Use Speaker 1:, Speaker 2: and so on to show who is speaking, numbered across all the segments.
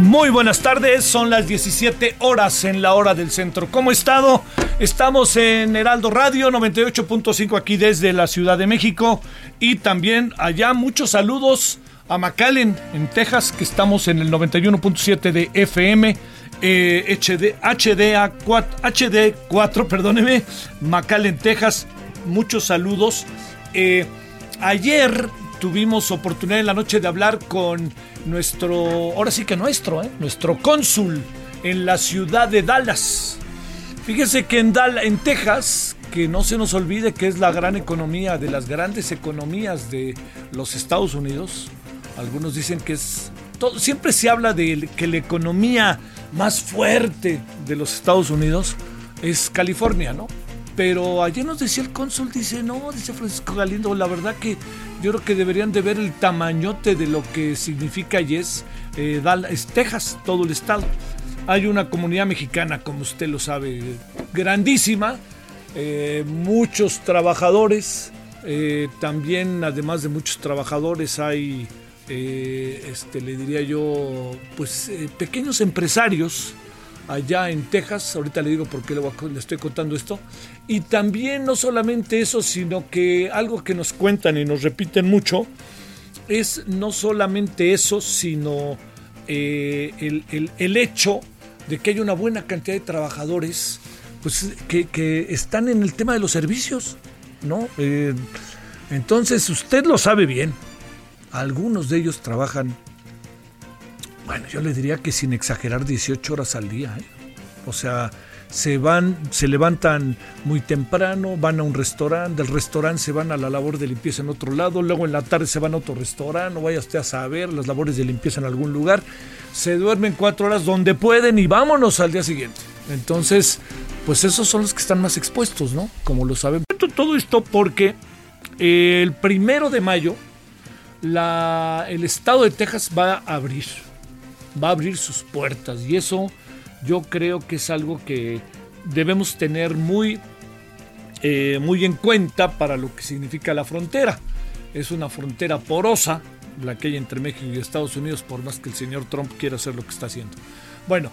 Speaker 1: muy buenas tardes. Son las 17 horas en la hora del centro. ¿Cómo ha estado? Estamos en Heraldo Radio 98.5 aquí desde la Ciudad de México. Y también allá muchos saludos a McAllen en Texas, que estamos en el 91.7 de FM. eh, HD, HDA 4, HD 4, perdóneme, McAllen, Texas. Muchos saludos. Eh, ayer tuvimos oportunidad en la noche de hablar con nuestro, ahora sí que nuestro, ¿eh? nuestro cónsul en la ciudad de Dallas. Fíjese que en, Dallas, en Texas, que no se nos olvide que es la gran economía, de las grandes economías de los Estados Unidos. Algunos dicen que es... Siempre se habla de que la economía más fuerte de los Estados Unidos es California, ¿no? Pero ayer nos decía el cónsul, dice, no, dice Francisco Galindo, la verdad que yo creo que deberían de ver el tamañote de lo que significa y es, eh, Dallas, Texas, todo el estado. Hay una comunidad mexicana, como usted lo sabe, grandísima, eh, muchos trabajadores, eh, también además de muchos trabajadores hay, eh, este, le diría yo, pues pequeños empresarios allá en Texas, ahorita le digo por qué le, estoy contando esto, y también no solamente eso, sino que algo que nos cuentan y nos repiten mucho, es no solamente eso, sino eh, el, el- el hecho de que hay una buena cantidad de trabajadores pues, que, que están en el tema de los servicios, ¿no? Eh, entonces, usted lo sabe bien, algunos de ellos trabajan, bueno, yo le diría que sin exagerar 18 horas al día, ¿eh? O sea, se van, se levantan muy temprano, van a un restaurante, del restaurante se van a la labor de limpieza en otro lado, luego en la tarde se van a otro restaurante, no vaya usted a saber las labores de limpieza en algún lugar, se duermen cuatro horas donde pueden y vámonos al día siguiente. Entonces, pues esos son los que están más expuestos, ¿no? Como lo saben. Todo esto porque eh, el primero de mayo el estado de Texas va a abrir, va a abrir sus puertas y eso yo creo que es algo que debemos tener muy, eh, muy en cuenta para lo que significa la frontera. Es una frontera porosa, la que hay entre México y Estados Unidos, por más que el señor Trump quiera hacer lo que está haciendo. Bueno,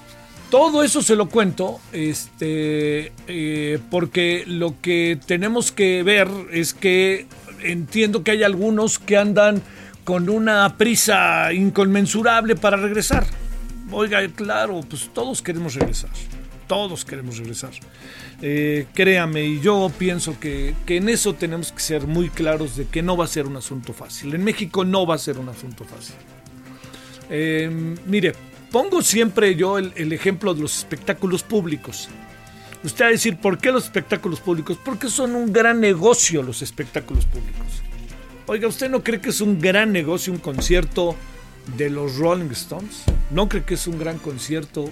Speaker 1: todo eso se lo cuento, este, eh, porque lo que tenemos que ver es que entiendo que hay algunos que andan con una prisa inconmensurable para regresar. Oiga, claro, pues todos queremos regresar. Todos queremos regresar. Eh, créame, y yo pienso que, que en eso tenemos que ser muy claros de que no va a ser un asunto fácil. En México no va a ser un asunto fácil. Eh, mire, pongo siempre yo el, el ejemplo de los espectáculos públicos. Usted va a decir, ¿por qué los espectáculos públicos? Porque son un gran negocio los espectáculos públicos. Oiga, ¿usted no cree que es un gran negocio un concierto de los Rolling Stones? ¿No cree que es un gran concierto?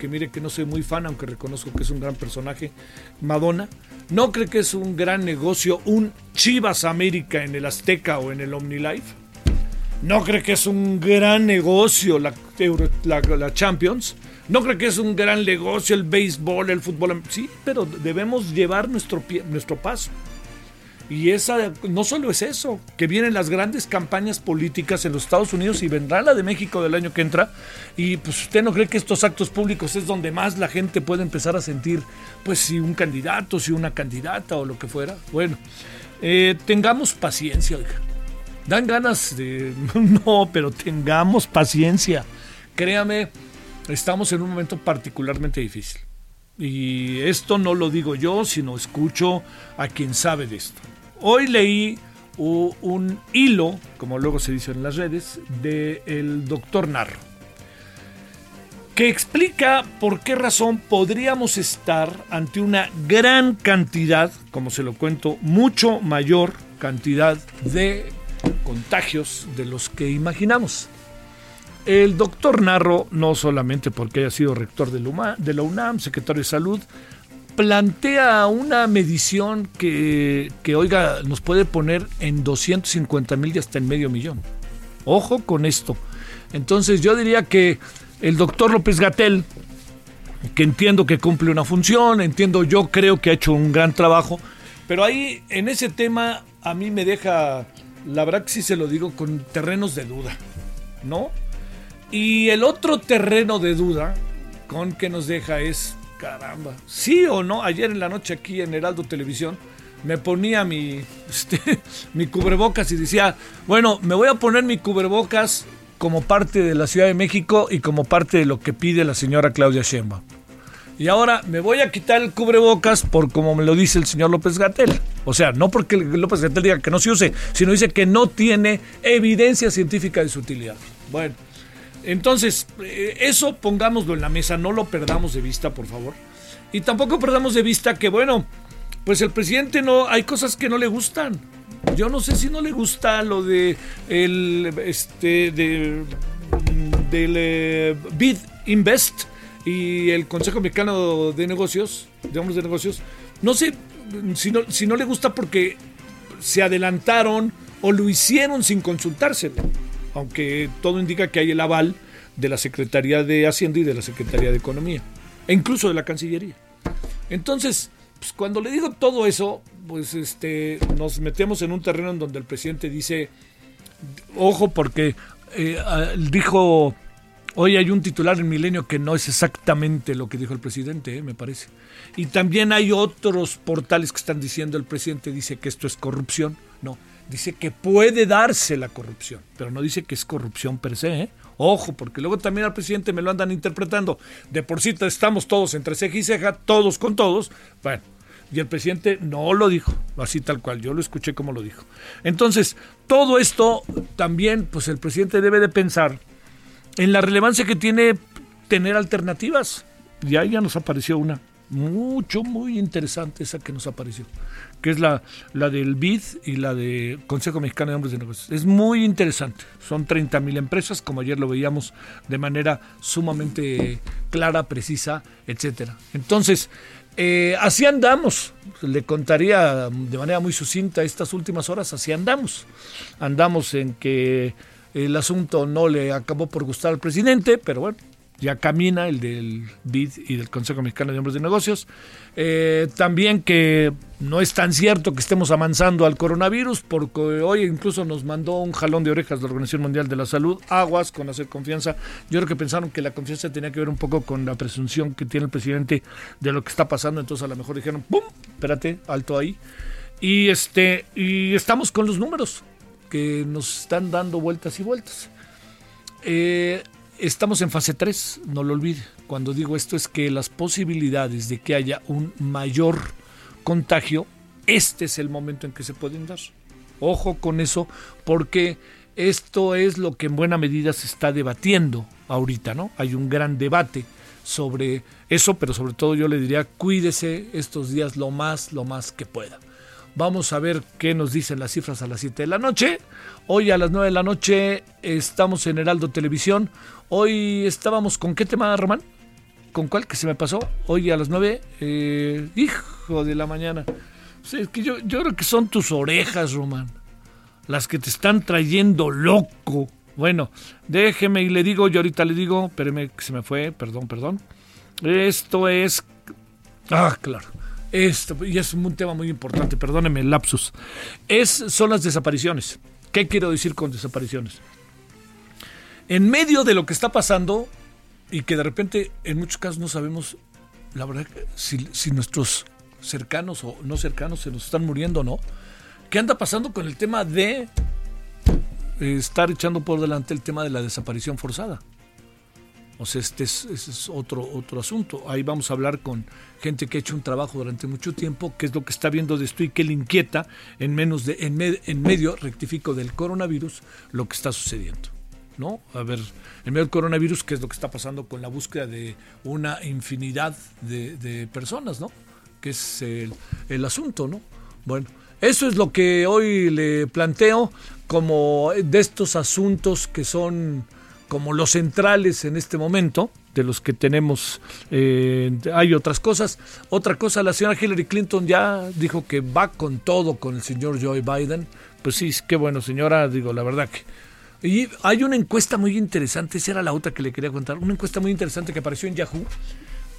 Speaker 1: Que mire que no soy muy fan, aunque reconozco que es un gran personaje. Madonna. ¿No cree que es un gran negocio un Chivas América en el Azteca o en el OmniLife? ¿No cree que es un gran negocio la, Euro- la, Champions? ¿No cree que es un gran negocio el béisbol, el fútbol? Sí, pero debemos llevar nuestro, pie- nuestro paso. Y esa, no solo es eso, que vienen las grandes campañas políticas en los Estados Unidos y vendrá la de México del año que entra. Y pues usted no cree que estos actos públicos es donde más la gente puede empezar a sentir, pues si un candidato, si una candidata o lo que fuera. Bueno, eh, tengamos paciencia, oiga. Dan ganas de... No, pero tengamos paciencia. Créame, estamos en un momento particularmente difícil. Y esto no lo digo yo, sino escucho a quien sabe de esto. Hoy leí un hilo, como luego se dice en las redes, del el doctor Narro, que explica por qué razón podríamos estar ante una gran cantidad, como se lo cuento, mucho mayor cantidad de contagios de los que imaginamos. El doctor Narro, no solamente porque haya sido rector de la UNAM, secretario de salud, plantea una medición que, oiga, nos puede poner en 250 mil y hasta en medio millón. Ojo con esto. Entonces yo diría que el doctor López Gatel, que entiendo que cumple una función, entiendo, yo creo que ha hecho un gran trabajo, pero ahí en ese tema a mí me deja, la verdad que sí se lo digo, con terrenos de duda, ¿no? Y el otro terreno de duda con que nos deja es Caramba. Sí o no, ayer en la noche aquí en Heraldo Televisión me ponía mi, este, mi cubrebocas y decía, bueno, me voy a poner mi cubrebocas como parte de la Ciudad de México y como parte de lo que pide la señora Claudia Sheinbaum. Y ahora me voy a quitar el cubrebocas por como me lo dice el señor López Gatel. O sea, no porque López Gatel diga que no se use, sino dice que no tiene evidencia científica de su utilidad. Bueno, entonces, eh, eso pongámoslo en la mesa, no lo perdamos de vista, por favor. Y tampoco perdamos de vista que, bueno, pues el presidente no, hay cosas que no le gustan. Yo no sé si no le gusta lo de el, este, de, del eh, Bid Invest y el Consejo Mexicano de Negocios, de Hombres de Negocios. No sé si no, si no le gusta porque se adelantaron o lo hicieron sin consultárselo aunque todo indica que hay el aval de la Secretaría de Hacienda y de la Secretaría de Economía, e incluso de la Cancillería. Entonces, pues, cuando le digo todo eso, pues este, nos metemos en un terreno en donde el presidente dice, ojo, porque eh, dijo, hoy hay un titular en Milenio que no es exactamente lo que dijo el presidente, eh, me parece. Y también hay otros portales que están diciendo, el presidente dice que esto es corrupción. No, dice que puede darse la corrupción, pero no dice que es corrupción per se. ¿eh? Ojo, porque luego también al presidente me lo andan interpretando. De por sí estamos todos entre ceja y ceja, todos con todos. Bueno, y el presidente no lo dijo, así tal cual, yo lo escuché como lo dijo. Entonces, todo esto también, pues el presidente debe de pensar en la relevancia que tiene tener alternativas. Y ahí ya nos apareció una mucho, muy interesante esa que nos apareció que es la, la del BID y la de Consejo Mexicano de Hombres de Negocios. Es muy interesante. Son 30 mil empresas, como ayer lo veíamos de manera sumamente clara, precisa, etcétera. Entonces, eh, así andamos. Le contaría de manera muy sucinta estas últimas horas, así andamos. Andamos en que el asunto no le acabó por gustar al presidente, pero bueno, ya camina el del BID y del Consejo Mexicano de Hombres de Negocios. Eh, también que no es tan cierto que estemos avanzando al coronavirus, porque hoy incluso nos mandó un jalón de orejas de la Organización Mundial de la Salud, aguas con hacer confianza. Yo creo que pensaron que la confianza tenía que ver un poco con la presunción que tiene el presidente de lo que está pasando, entonces a lo mejor dijeron, ¡pum! Espérate, alto ahí. Y, este, y estamos con los números que nos están dando vueltas y vueltas. Eh, Estamos en fase 3, no lo olvide. Cuando digo esto es que las posibilidades de que haya un mayor contagio, este es el momento en que se pueden dar. Ojo con eso, porque esto es lo que en buena medida se está debatiendo ahorita, ¿no? Hay un gran debate sobre eso, pero sobre todo yo le diría, cuídese estos días lo más, lo más que pueda. Vamos a ver qué nos dicen las cifras a las 7 de la noche. Hoy a las 9 de la noche estamos en Heraldo Televisión. Hoy estábamos con qué tema, Román? ¿Con cuál que se me pasó? Hoy a las 9. Eh, hijo de la mañana. es que yo, yo creo que son tus orejas, Román. Las que te están trayendo loco. Bueno, déjeme y le digo, yo ahorita le digo, espéreme que se me fue, perdón, perdón. Esto es... Ah, claro. Esto, y es un tema muy importante, perdóneme el lapsus. Es, son las desapariciones. ¿Qué quiero decir con desapariciones? En medio de lo que está pasando y que de repente en muchos casos no sabemos, la verdad, si, si nuestros cercanos o no cercanos se nos están muriendo o no, ¿qué anda pasando con el tema de estar echando por delante el tema de la desaparición forzada. O sea, este es, otro, otro asunto. Ahí vamos a hablar con gente que ha hecho un trabajo durante mucho tiempo, qué es lo que está viendo de esto y qué le inquieta en menos de, en, en medio, rectifico, del coronavirus, lo que está sucediendo. ¿No? A ver, en medio del coronavirus, qué es lo que está pasando con la búsqueda de una infinidad de, personas, ¿no? Que es el asunto, ¿no? Bueno, eso es lo que hoy le planteo como de estos asuntos que son como los centrales en este momento, de los que tenemos, eh, hay otras cosas. Otra cosa, la señora Hillary Clinton ya dijo que va con todo con el señor Joe Biden. Pues sí, qué bueno, señora, digo, la verdad que... Y hay una encuesta muy interesante, esa era la otra que le quería contar, una encuesta muy interesante que apareció en Yahoo.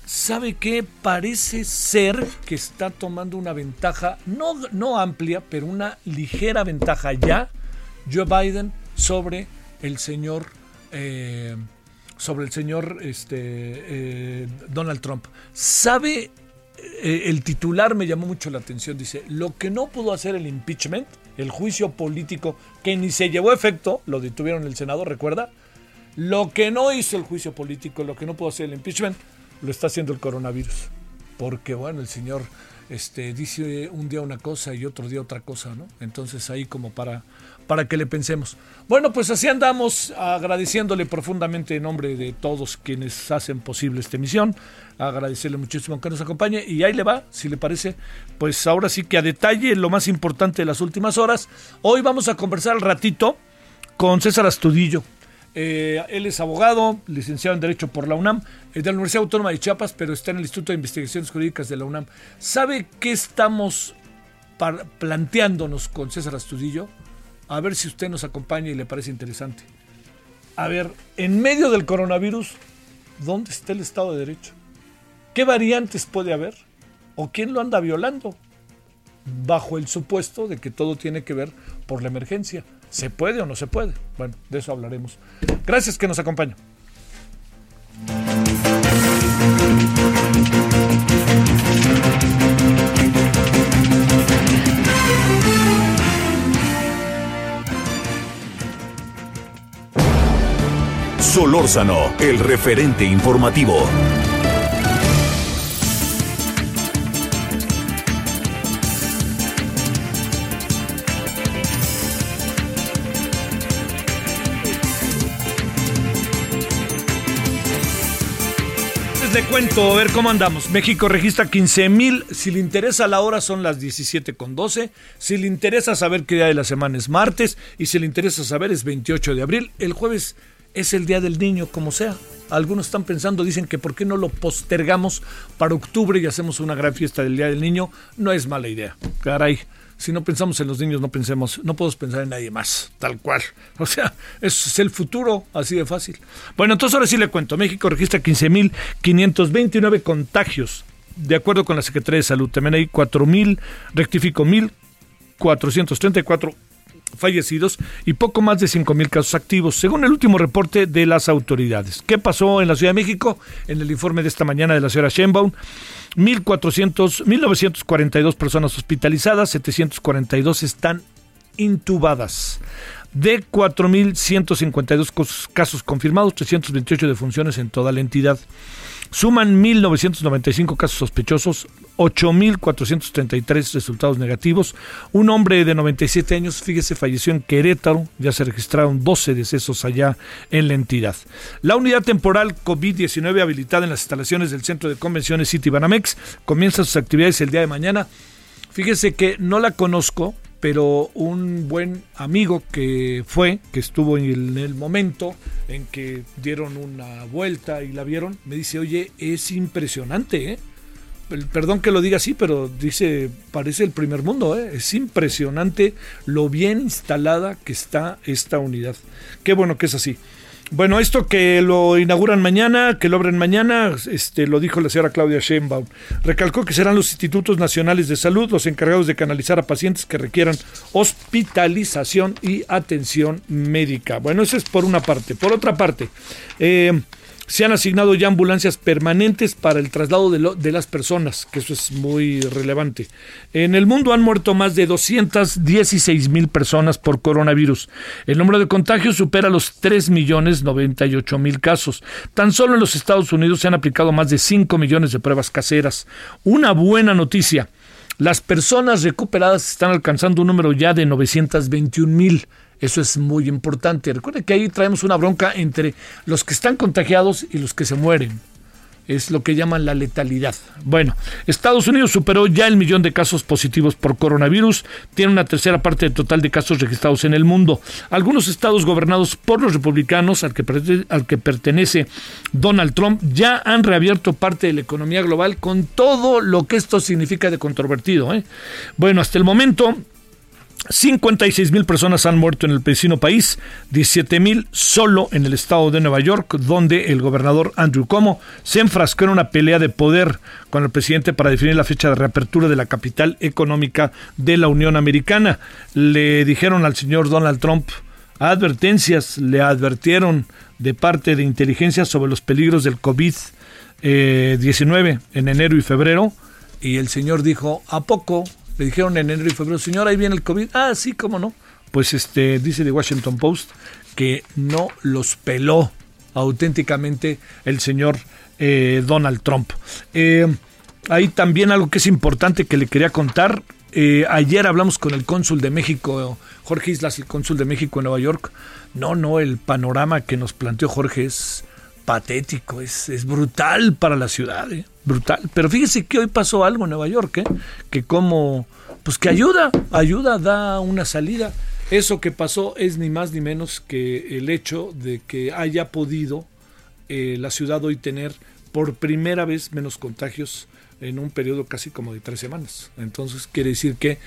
Speaker 1: ¿Sabe qué? Parece ser que está tomando una ventaja, no, no amplia, pero una ligera ventaja ya, Joe Biden sobre el señor eh, sobre el señor este, eh, Donald Trump. ¿Sabe? Eh, el titular me llamó mucho la atención. Dice, lo que no pudo hacer el impeachment, el juicio político que ni se llevó a efecto, lo detuvieron en el Senado, recuerda. Lo que no hizo el juicio político, lo que no pudo hacer el impeachment, lo está haciendo el coronavirus. Porque bueno, el señor este, dice un día una cosa y otro día otra cosa, ¿no? Entonces ahí como para para que le pensemos. Bueno, pues así andamos agradeciéndole profundamente en nombre de todos quienes hacen posible esta emisión. Agradecerle muchísimo que nos acompañe y ahí le va, si le parece, pues ahora sí que a detalle lo más importante de las últimas horas. Hoy vamos a conversar al ratito con César Astudillo. Eh, él es abogado, licenciado en Derecho por la UNAM, es de la Universidad Autónoma de Chiapas, pero está en el Instituto de Investigaciones Jurídicas de la UNAM. ¿Sabe qué estamos planteándonos con César Astudillo? A ver si usted nos acompaña y le parece interesante. A ver, en medio del coronavirus, ¿dónde está el Estado de Derecho? ¿Qué variantes puede haber? ¿O quién lo anda violando? Bajo el supuesto de que todo tiene que ver por la emergencia. ¿Se puede o no se puede? Bueno, de eso hablaremos. Gracias que nos acompaña.
Speaker 2: Solórzano, el referente informativo.
Speaker 1: Les cuento, a ver cómo andamos. México registra 15 mil. Si le interesa la hora, son las 17 con 12. Si le interesa saber qué día de la semana es martes. Y si le interesa saber, es 28 de abril. El jueves es el Día del Niño, como sea. Algunos están pensando, dicen que por qué no lo postergamos para octubre y hacemos una gran fiesta del Día del Niño. No es mala idea. Caray, si no pensamos en los niños, no pensemos, no podemos pensar en nadie más, tal cual. O sea, es el futuro, así de fácil. Bueno, entonces ahora sí le cuento. México registra 15.529 contagios, de acuerdo con la Secretaría de Salud. También hay 4.000, rectifico, 1.434 fallecidos y poco más de 5 mil casos activos, según el último reporte de las autoridades. ¿Qué pasó en la Ciudad de México? En el informe de esta mañana de la señora Sheinbaum, 1.400, 1.942 personas hospitalizadas, 742 están intubadas. De 4.152 casos confirmados, 328 defunciones en toda la entidad. Suman 1.995 casos sospechosos, 8.433 resultados negativos. Un hombre de 97 años, fíjese, falleció en Querétaro. Ya se registraron 12 decesos allá en la entidad. La unidad temporal COVID-19 habilitada en las instalaciones del Centro de Convenciones City Banamex comienza sus actividades el día de mañana. Fíjese que no la conozco, pero un buen amigo que fue, que estuvo en el momento en que dieron una vuelta y la vieron, me dice, oye, es impresionante, ¿eh? Perdón que lo diga así, pero dice, parece el primer mundo, ¿eh? es impresionante lo bien instalada que está esta unidad. Qué bueno que es así. Bueno, esto que lo inauguran mañana, que lo abren mañana, este, lo dijo la señora Claudia Sheinbaum. Recalcó que serán los institutos nacionales de salud los encargados de canalizar a pacientes que requieran hospitalización y atención médica. Bueno, eso es por una parte. Por otra parte, eh, se han asignado ya ambulancias permanentes para el traslado de, las personas, que eso es muy relevante. En el mundo han muerto más de 216 mil personas por coronavirus. El número de contagios supera los 3 millones 98 mil casos. Tan solo en los Estados Unidos se han aplicado más de 5 millones de pruebas caseras. Una buena noticia. Las personas recuperadas están alcanzando un número ya de 921 mil. Eso es muy importante. Recuerde que ahí traemos una bronca entre los que están contagiados y los que se mueren. Es lo que llaman la letalidad. Bueno, Estados Unidos superó ya el millón de casos positivos por coronavirus. Tiene una tercera parte del total de casos registrados en el mundo. Algunos estados gobernados por los republicanos, al que, al que pertenece Donald Trump, ya han reabierto parte de la economía global con todo lo que esto significa de controvertido. ¿eh? Bueno, hasta el momento 56 mil personas han muerto en el vecino país, 17 mil solo en el estado de Nueva York, donde el gobernador Andrew Cuomo se enfrascó en una pelea de poder con el presidente para definir la fecha de reapertura de la capital económica de la Unión Americana. Le dijeron al señor Donald Trump advertencias, le advirtieron de parte de inteligencia sobre los peligros del COVID-19 en enero y febrero, y el señor dijo, ¿a poco? Le dijeron en enero y febrero, señor, ahí viene el COVID. Ah, sí, cómo no. Pues este, dice The Washington Post que no los peló auténticamente el señor eh, Donald Trump. Eh, hay también algo que es importante que le quería contar. Eh, ayer hablamos con el cónsul de México, Jorge Islas, el cónsul de México en Nueva York. No, no, el panorama que nos planteó Jorge es patético, es, es brutal para la ciudad, ¿eh? Brutal. Pero fíjese que hoy pasó algo en Nueva York, ¿eh? que como, pues que ayuda, ayuda, da una salida. Eso que pasó es ni más ni menos que el hecho de que haya podido eh, la ciudad hoy tener por primera vez menos contagios en un periodo casi como de tres semanas. Entonces quiere decir que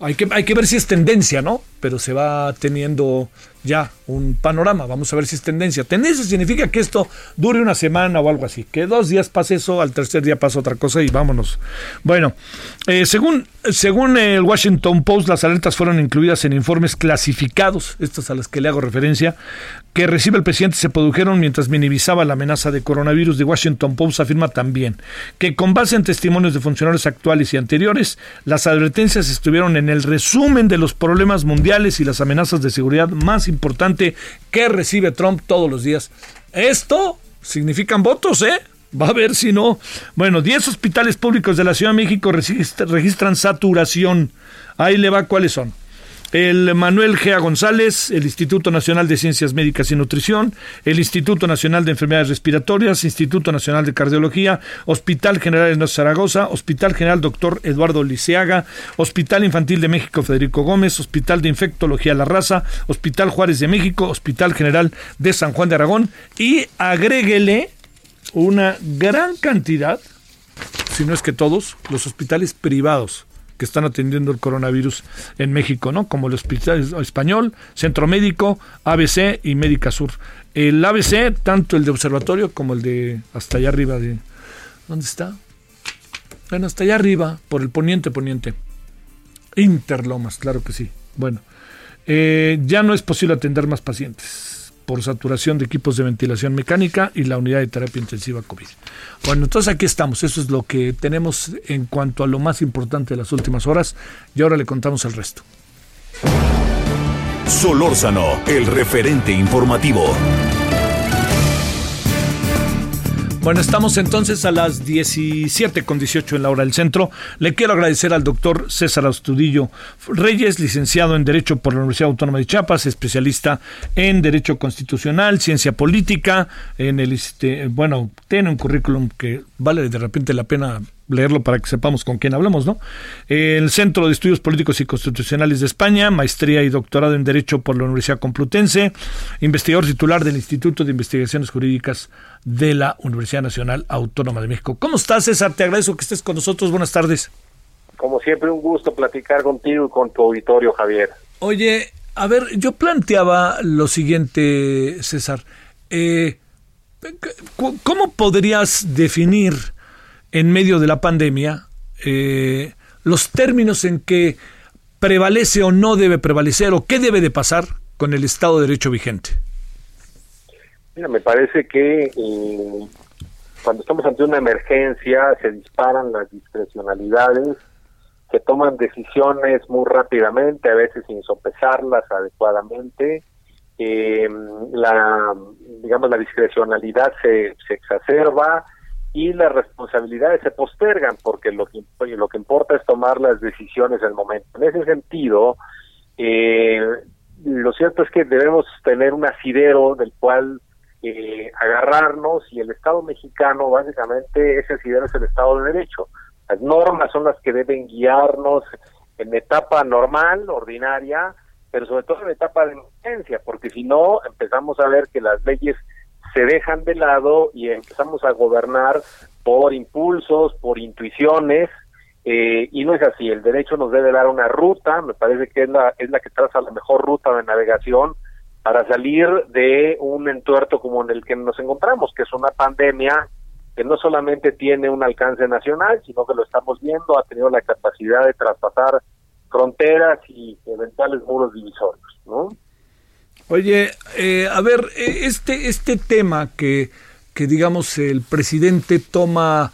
Speaker 1: hay que, hay que ver si es tendencia, ¿no? Pero se va teniendo ya un panorama. Vamos a ver si es tendencia. Tendencia significa que esto dure una semana o algo así. Que dos días pase eso, al tercer día pasa otra cosa y vámonos. Bueno, eh, según, según el Washington Post, las alertas fueron incluidas en informes clasificados, estos a las que le hago referencia, que recibe el presidente se produjeron mientras minimizaba la amenaza de coronavirus. De Washington Post afirma también que con base en testimonios de funcionarios actuales y anteriores, las advertencias estuvieron en el resumen de los problemas mundiales y las amenazas de seguridad más importante que recibe Trump todos los días. Esto significan votos, ¿eh? Va a ver si no. Bueno, 10 hospitales públicos de la Ciudad de México registran saturación. Ahí le va cuáles son el Manuel Gea González, el Instituto Nacional de Ciencias Médicas y Nutrición, el Instituto Nacional de Enfermedades Respiratorias, Instituto Nacional de Cardiología, Hospital General de Zaragoza, Hospital General Doctor Eduardo Liceaga, Hospital Infantil de México Federico Gómez, Hospital de Infectología La Raza, Hospital Juárez de México, Hospital General de San Juan de Aragón. Y agréguele una gran cantidad, si no es que todos, los hospitales privados que están atendiendo el coronavirus en México, ¿no? Como el Hospital Español, Centro Médico, ABC y Médica Sur. El ABC, tanto el de observatorio como el de hasta allá arriba de... ¿Dónde está? Bueno, hasta allá arriba, por el poniente poniente. Interlomas, claro que sí. Bueno, eh, ya no es posible atender más pacientes por saturación de equipos de ventilación mecánica y la unidad de terapia intensiva COVID. Bueno, entonces aquí estamos. Eso es lo que tenemos en cuanto a lo más importante de las últimas horas y ahora le contamos el resto.
Speaker 2: Solórzano, el referente informativo.
Speaker 1: Bueno, estamos entonces a las 17 con 18 en la hora del centro. Le quiero agradecer al doctor César Astudillo Reyes, licenciado en Derecho por la Universidad Autónoma de Chiapas, especialista en Derecho Constitucional, Ciencia Política, en el, este, bueno, tiene un currículum que vale de repente la pena leerlo para que sepamos con quién hablamos, ¿no? El Centro de Estudios Políticos y Constitucionales de España, maestría y doctorado en Derecho por la Universidad Complutense, investigador titular del Instituto de Investigaciones Jurídicas de la Universidad Nacional Autónoma de México. ¿Cómo estás, César? Te agradezco que estés con nosotros. Buenas tardes.
Speaker 3: Como siempre, un gusto platicar contigo y con tu auditorio, Javier.
Speaker 1: Oye, a ver, yo planteaba lo siguiente, César. Eh, ¿Cómo podrías definir en medio de la pandemia, eh, los términos en que prevalece o no debe prevalecer o qué debe de pasar con el Estado de Derecho vigente.
Speaker 3: Mira, me parece que eh, cuando estamos ante una emergencia se disparan las discrecionalidades, se toman decisiones muy rápidamente, a veces sin sopesarlas adecuadamente. Eh, la digamos la discrecionalidad se, se exacerba y las responsabilidades se postergan porque lo que lo que importa es tomar las decisiones en momento. En ese sentido, eh, lo cierto es que debemos tener un asidero del cual eh, agarrarnos y el Estado mexicano básicamente ese asidero es el Estado de Derecho. Las normas son las que deben guiarnos en etapa normal, ordinaria, pero sobre todo en etapa de emergencia, porque si no empezamos a ver que las leyes se dejan de lado y empezamos a gobernar por impulsos, por intuiciones, eh, y no es así, el derecho nos debe dar una ruta, me parece que es la, es la que traza la mejor ruta de navegación para salir de un entuerto como en el que nos encontramos, que es una pandemia que no solamente tiene un alcance nacional, sino que lo estamos viendo, ha tenido la capacidad de traspasar fronteras y eventuales muros divisorios, ¿no?
Speaker 1: Oye, eh, a ver, eh, este, este tema que, que digamos el presidente toma,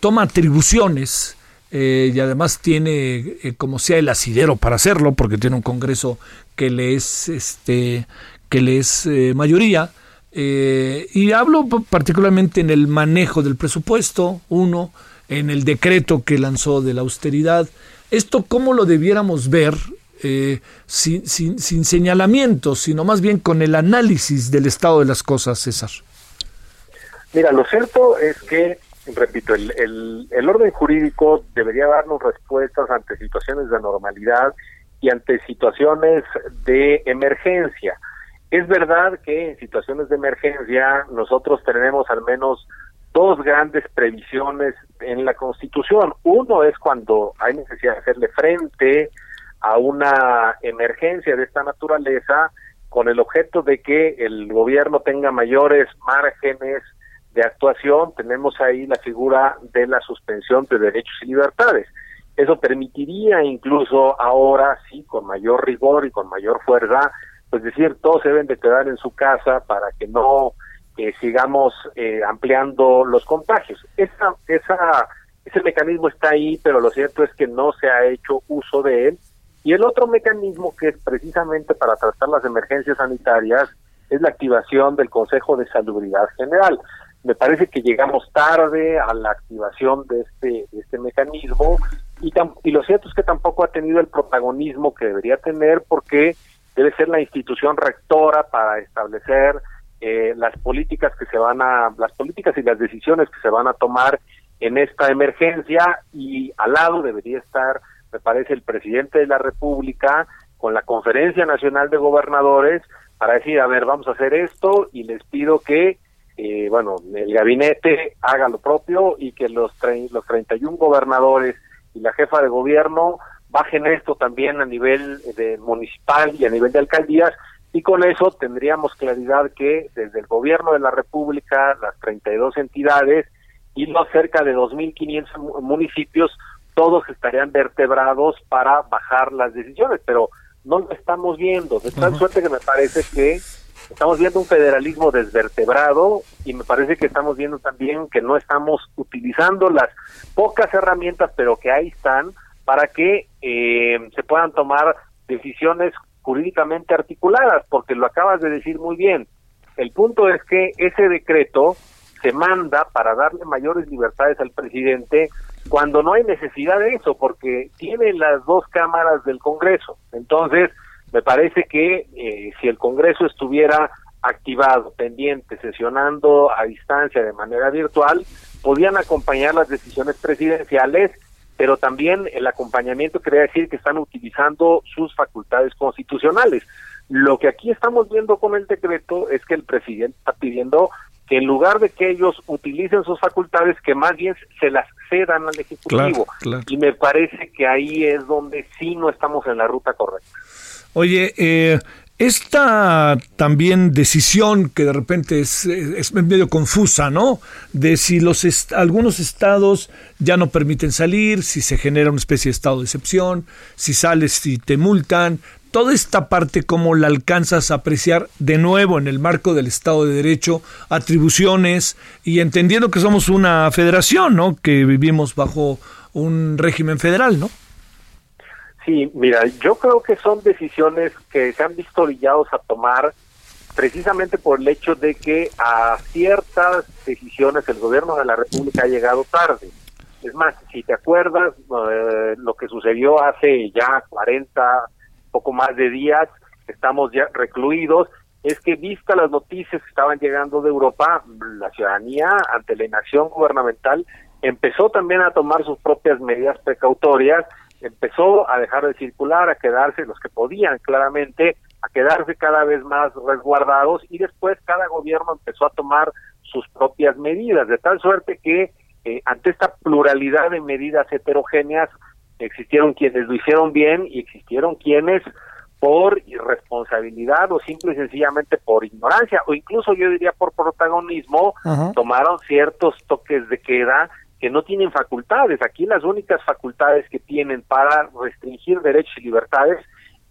Speaker 1: toma atribuciones, eh, y además tiene eh, como sea el asidero para hacerlo porque tiene un Congreso que le es este que le es eh, mayoría y hablo particularmente en el manejo del presupuesto uno en el decreto que lanzó de la austeridad. Esto cómo lo debiéramos ver sin, sin, sin señalamientos sino más bien con el análisis del estado de las cosas César
Speaker 3: Mira, lo cierto es que repito, el, el, el, orden jurídico debería darnos respuestas ante situaciones de normalidad y ante situaciones de emergencia. Es verdad que en situaciones de emergencia nosotros tenemos al menos dos grandes previsiones en la Constitución. Uno es cuando hay necesidad de hacerle frente a una emergencia de esta naturaleza con el objeto de que el gobierno tenga mayores márgenes de actuación tenemos ahí la figura de la suspensión de derechos y libertades. Eso permitiría incluso ahora, sí, con mayor rigor y con mayor fuerza, pues decir, todos deben de quedar en su casa para que no eh, sigamos eh, ampliando los contagios. Esa, esa, ese mecanismo está ahí, pero lo cierto es que no se ha hecho uso de él. Y el otro mecanismo que es precisamente para tratar las emergencias sanitarias es la activación del Consejo de Salubridad General. Me parece que llegamos tarde a la activación de este, este mecanismo y, y lo cierto es que tampoco ha tenido el protagonismo que debería tener porque debe ser la institución rectora para establecer eh, las políticas que se van a las políticas y las decisiones que se van a tomar en esta emergencia y al lado debería estar me parece el presidente de la República con la Conferencia Nacional de Gobernadores para decir a ver vamos a hacer esto y les pido que eh, bueno, el gabinete haga lo propio y que los, los 31 gobernadores y la jefa de gobierno bajen esto también a nivel de municipal y a nivel de alcaldías y con eso tendríamos claridad que desde el gobierno de la República, las 32 entidades y los cerca de 2.500 municipios, todos estarían vertebrados para bajar las decisiones, pero no lo estamos viendo, de tal suerte que me parece que estamos viendo un federalismo desvertebrado y me parece que estamos viendo también que no estamos utilizando las pocas herramientas, pero que ahí están, para que eh, se puedan tomar decisiones jurídicamente articuladas, porque lo acabas de decir muy bien. El punto es que ese decreto se manda para darle mayores libertades al presidente cuando no hay necesidad de eso, porque tiene las dos cámaras del Congreso. Entonces, me parece que eh, si el Congreso estuviera activado, pendiente, sesionando a distancia de manera virtual, podían acompañar las decisiones presidenciales, pero también el acompañamiento quería decir que están utilizando sus facultades constitucionales. Lo que aquí estamos viendo con el decreto es que el presidente está pidiendo en lugar de que ellos utilicen sus facultades, que más bien se las cedan al Ejecutivo. Y me parece que ahí es donde sí no estamos en la ruta correcta.
Speaker 1: Oye, eh, esta también decisión que de repente es, es medio confusa, ¿no? De si los algunos estados ya no permiten salir, si se genera una especie de estado de excepción, si sales y te multan, toda esta parte, ¿cómo la alcanzas a apreciar de nuevo en el marco del Estado de Derecho, atribuciones y entendiendo que somos una federación, ¿no? Que vivimos bajo un régimen federal, ¿no?
Speaker 3: Sí, mira, yo creo que son decisiones que se han visto obligados a tomar precisamente por el hecho de que a ciertas decisiones el gobierno de la República ha llegado tarde. Es más, si te acuerdas, eh, lo que sucedió hace ya 40, poco más de días, estamos ya recluidos, es que vista las noticias que estaban llegando de Europa, la ciudadanía ante la inacción gubernamental empezó también a tomar sus propias medidas precautorias, empezó a dejar de circular, a quedarse los que podían claramente, a quedarse cada vez más resguardados y después cada gobierno empezó a tomar sus propias medidas, de tal suerte que eh, ante esta pluralidad de medidas heterogéneas existieron quienes lo hicieron bien y existieron quienes por irresponsabilidad o simple y sencillamente por ignorancia o incluso yo diría por protagonismo tomaron ciertos toques de queda que no tienen facultades. Aquí las únicas facultades que tienen para restringir derechos y libertades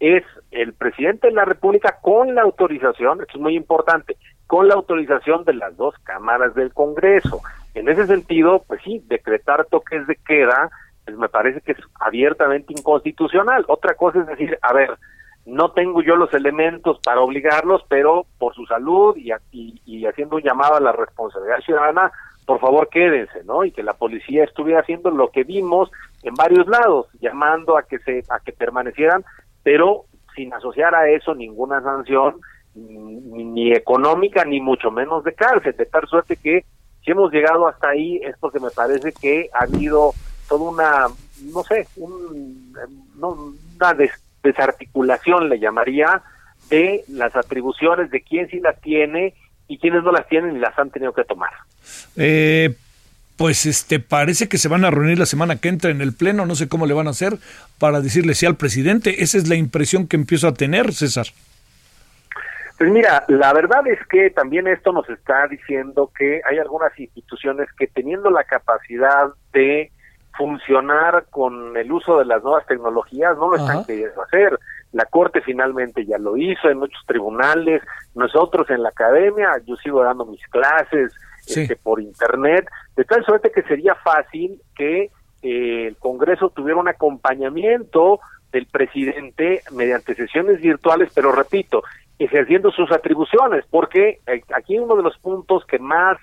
Speaker 3: es el presidente de la República con la autorización, esto es muy importante, con la autorización de las dos cámaras del Congreso. En ese sentido, pues sí, decretar toques de queda, pues me parece que es abiertamente inconstitucional. Otra cosa es decir, a ver, no tengo yo los elementos para obligarlos, pero por su salud y, y, y haciendo un llamado a la responsabilidad ciudadana, por favor quédense, ¿no? Y que la policía estuviera haciendo lo que vimos en varios lados, llamando a que se a que permanecieran, pero sin asociar a eso ninguna sanción ni, económica ni mucho menos de cárcel, de tal suerte que si hemos llegado hasta ahí es porque me parece que ha habido toda una no sé, un, una desarticulación le llamaría de las atribuciones de quién sí las tiene y quienes no las tienen y las han tenido que tomar.
Speaker 1: Eh, pues este parece que se van a reunir la semana que entra en el pleno, no sé cómo le van a hacer para decirle sí al presidente. Esa es la impresión que empiezo a tener, César.
Speaker 3: Pues mira, la verdad es que también esto nos está diciendo que hay algunas instituciones que teniendo la capacidad de funcionar con el uso de las nuevas tecnologías no lo están queriendo hacer. La Corte finalmente ya lo hizo en muchos tribunales, nosotros en la academia, yo sigo dando mis clases este, por internet, de tal suerte que sería fácil que eh, el Congreso tuviera un acompañamiento del presidente mediante sesiones virtuales, pero repito, ejerciendo sus atribuciones, porque eh, aquí uno de los puntos que más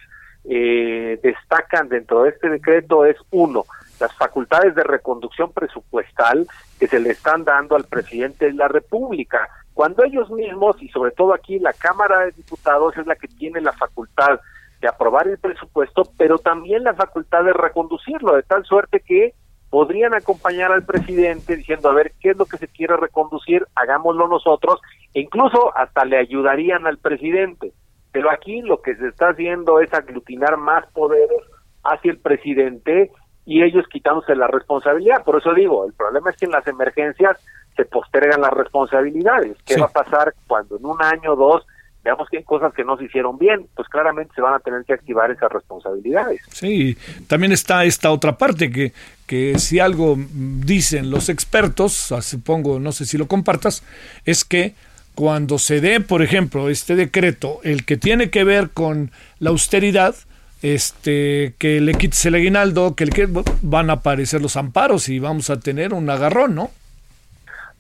Speaker 3: eh, destacan dentro de este decreto es uno, las facultades de reconducción presupuestal que se le están dando al presidente de la República, cuando ellos mismos, y sobre todo aquí la Cámara de Diputados es la que tiene la facultad de aprobar el presupuesto, pero también la facultad de reconducirlo, de tal suerte que podrían acompañar al presidente diciendo, a ver, ¿qué es lo que se quiere reconducir? Hagámoslo nosotros, e incluso hasta le ayudarían al presidente. Pero aquí lo que se está haciendo es aglutinar más poderes hacia el presidente y ellos quitándose la responsabilidad. Por eso digo, el problema es que en las emergencias se postergan las responsabilidades. ¿Qué va a pasar cuando en un año o dos veamos que hay cosas que no se hicieron bien? Pues claramente se van a tener que activar esas responsabilidades.
Speaker 1: Sí, también está esta otra parte que, que si algo dicen los expertos, supongo, no sé si lo compartas, es que cuando se dé, por ejemplo, este decreto, el que tiene que ver con la austeridad, este, que le quites el aguinaldo, que, le, van a aparecer los amparos y vamos a tener un agarrón, ¿no?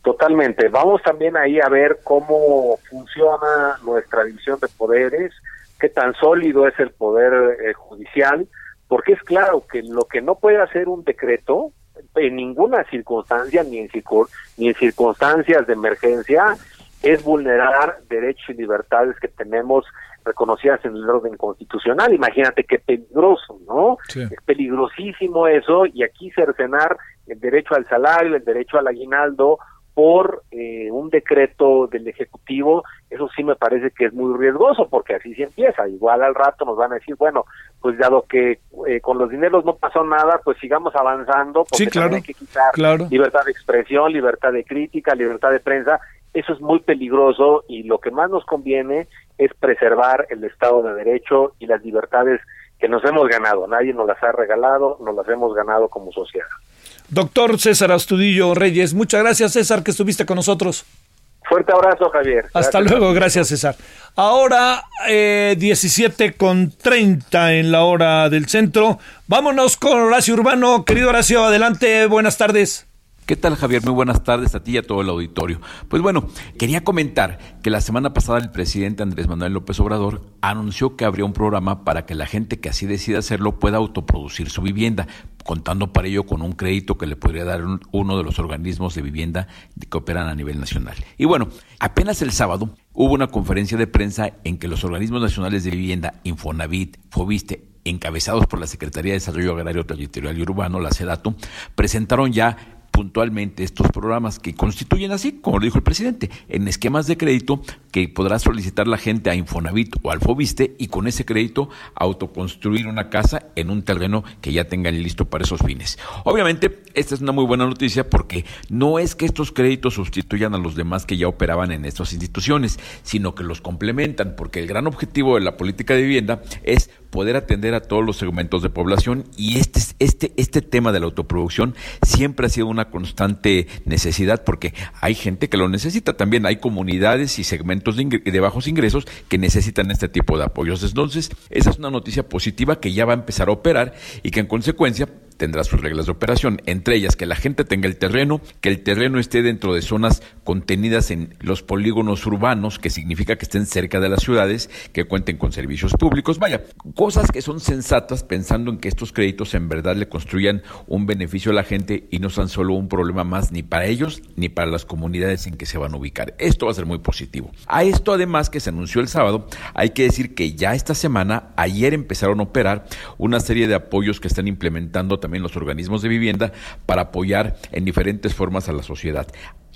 Speaker 3: Totalmente. Vamos también ahí a ver cómo funciona nuestra división de poderes, qué tan sólido es el poder eh, judicial, porque es claro que lo que no puede hacer un decreto en ninguna circunstancia, ni en, ni en circunstancias de emergencia, es vulnerar derechos y libertades que tenemos reconocidas en el orden constitucional. Imagínate qué peligroso, ¿no? Es peligrosísimo eso y aquí cercenar el derecho al salario, el derecho al aguinaldo por eh, un decreto del Ejecutivo, eso sí me parece que es muy riesgoso, porque así se empieza. Igual al rato nos van a decir, bueno, pues dado que eh, con los dineros no pasó nada, pues sigamos avanzando, porque
Speaker 1: sí, claro,
Speaker 3: hay que quitar libertad de expresión, libertad de crítica, libertad de prensa, eso es muy peligroso y lo que más nos conviene es preservar el Estado de Derecho y las libertades que nos hemos ganado. Nadie nos las ha regalado, nos las hemos ganado como sociedad.
Speaker 1: Doctor César Astudillo Reyes, muchas gracias César que estuviste con nosotros.
Speaker 3: Fuerte abrazo, Javier.
Speaker 1: Hasta luego, gracias, César. Ahora, eh, 17 con 30 en la hora del centro. Vámonos con Horacio Urbano. Querido Horacio, adelante, buenas tardes.
Speaker 4: ¿Qué tal Javier? Muy buenas tardes a ti y a todo el auditorio. Pues bueno, quería comentar que la semana pasada el presidente Andrés Manuel López Obrador anunció que habría un programa para que la gente que así decida hacerlo pueda autoproducir su vivienda, contando para ello con un crédito que le podría dar uno de los organismos de vivienda que operan a nivel nacional. Y bueno, apenas el sábado hubo una conferencia de prensa en que los organismos nacionales de vivienda, Infonavit, Fobiste, encabezados por la Secretaría de Desarrollo Agrario, Territorial y Urbano, la SEDATO, presentaron ya puntualmente estos programas que constituyen así, como lo dijo el presidente, en esquemas de crédito que podrá solicitar la gente a Infonavit o al Fobiste y con ese crédito autoconstruir una casa en un terreno que ya tengan listo para esos fines. Obviamente, esta es una muy buena noticia porque no es que estos créditos sustituyan a los demás que ya operaban en estas instituciones, sino que los complementan, porque el gran objetivo de la política de vivienda es poder atender a todos los segmentos de población y este, este, este tema de la autoproducción siempre ha sido una constante necesidad porque hay gente que lo necesita también, hay comunidades y segmentos de, de bajos ingresos que necesitan este tipo de apoyos. Entonces, esa es una noticia positiva que ya va a empezar a operar y que en consecuencia tendrá sus reglas de operación, entre ellas que la gente tenga el terreno, que el terreno esté dentro de zonas contenidas en los polígonos urbanos, que significa que estén cerca de las ciudades, que cuenten con servicios públicos, vaya, cosas que son sensatas pensando en que estos créditos en verdad le construyan un beneficio a la gente y no sean solo un problema más ni para ellos ni para las comunidades en que se van a ubicar. Esto va a ser muy positivo. A esto además que se anunció el sábado, hay que decir que ya esta semana, ayer empezaron a operar una serie de apoyos que están implementando los organismos de vivienda para apoyar en diferentes formas a la sociedad.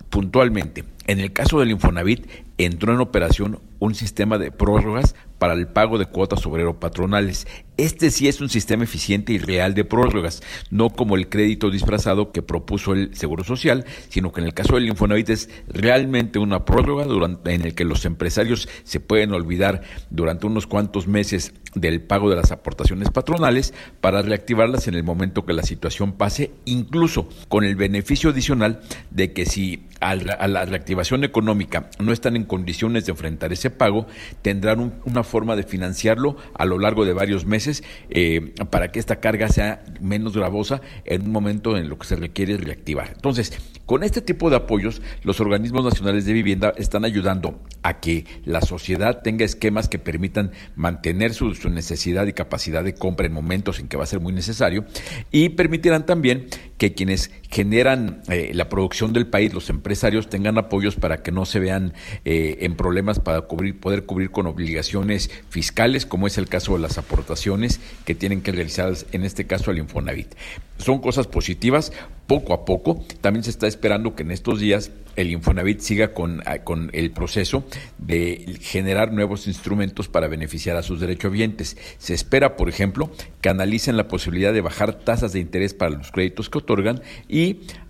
Speaker 4: Puntualmente, en el caso del Infonavit, entró en operación un sistema de prórrogas para el pago de cuotas obrero patronales. Este sí es un sistema eficiente y real de prórrogas, no como el crédito disfrazado que propuso el Seguro Social, sino que en el caso del Infonavit es realmente una prórroga durante, en el que los empresarios se pueden olvidar durante unos cuantos meses del pago de las aportaciones patronales para reactivarlas en el momento que la situación pase, incluso con el beneficio adicional de que si a la reactivación económica no están en condiciones de enfrentar ese pago, tendrán una forma de financiarlo a lo largo de varios meses eh, para que esta carga sea menos gravosa en un momento en lo que se requiere reactivar. Entonces, con este tipo de apoyos, los organismos nacionales de vivienda están ayudando a que la sociedad tenga esquemas que permitan mantener su, su necesidad y capacidad de compra en momentos en que va a ser muy necesario y permitirán también que quienes generan eh, la producción del país, los empresarios, tengan apoyos para que no se vean eh, en problemas para cubrir, poder cubrir con obligaciones fiscales, como es el caso de las aportaciones que tienen que realizar, en este caso al Infonavit. Son cosas positivas, poco a poco. También se está esperando que en estos días el Infonavit siga con, ah, con el proceso de generar nuevos instrumentos para beneficiar a sus derechohabientes. Se espera, por ejemplo, que analicen la posibilidad de bajar tasas de interés para los créditos que otorgan y,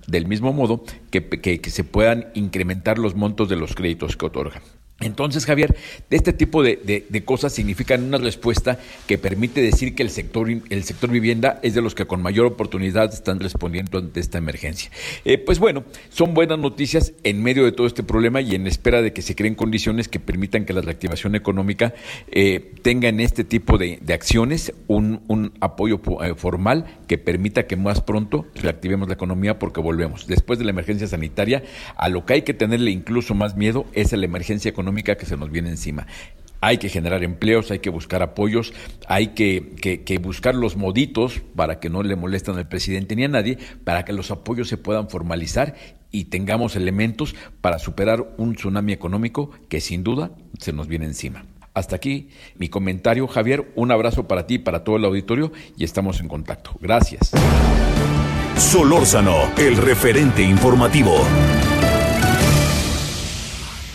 Speaker 4: del mismo modo, que, que se puedan incrementar los montos de los créditos que otorgan. Entonces, Javier, este tipo de, cosas significan una respuesta que permite decir que el sector, el sector vivienda es de los que con mayor oportunidad están respondiendo ante esta emergencia. Eh, pues bueno, son buenas noticias en medio de todo este problema y en espera de que se creen condiciones que permitan que la reactivación económica eh, tenga en este tipo de, acciones un, un apoyo eh, formal que permita que más pronto reactivemos la economía porque volvemos. Después de la emergencia sanitaria, a lo que hay que tenerle incluso más miedo es a la emergencia económica que se nos viene encima. Hay que generar empleos, hay que buscar apoyos, hay que, buscar los moditos para que no le molesten al presidente ni a nadie, para que los apoyos se puedan formalizar y tengamos elementos para superar un tsunami económico que sin duda se nos viene encima. Hasta aquí mi comentario, Javier. Un abrazo para ti y para todo el auditorio y estamos en contacto. Gracias.
Speaker 2: Solórzano, el referente informativo.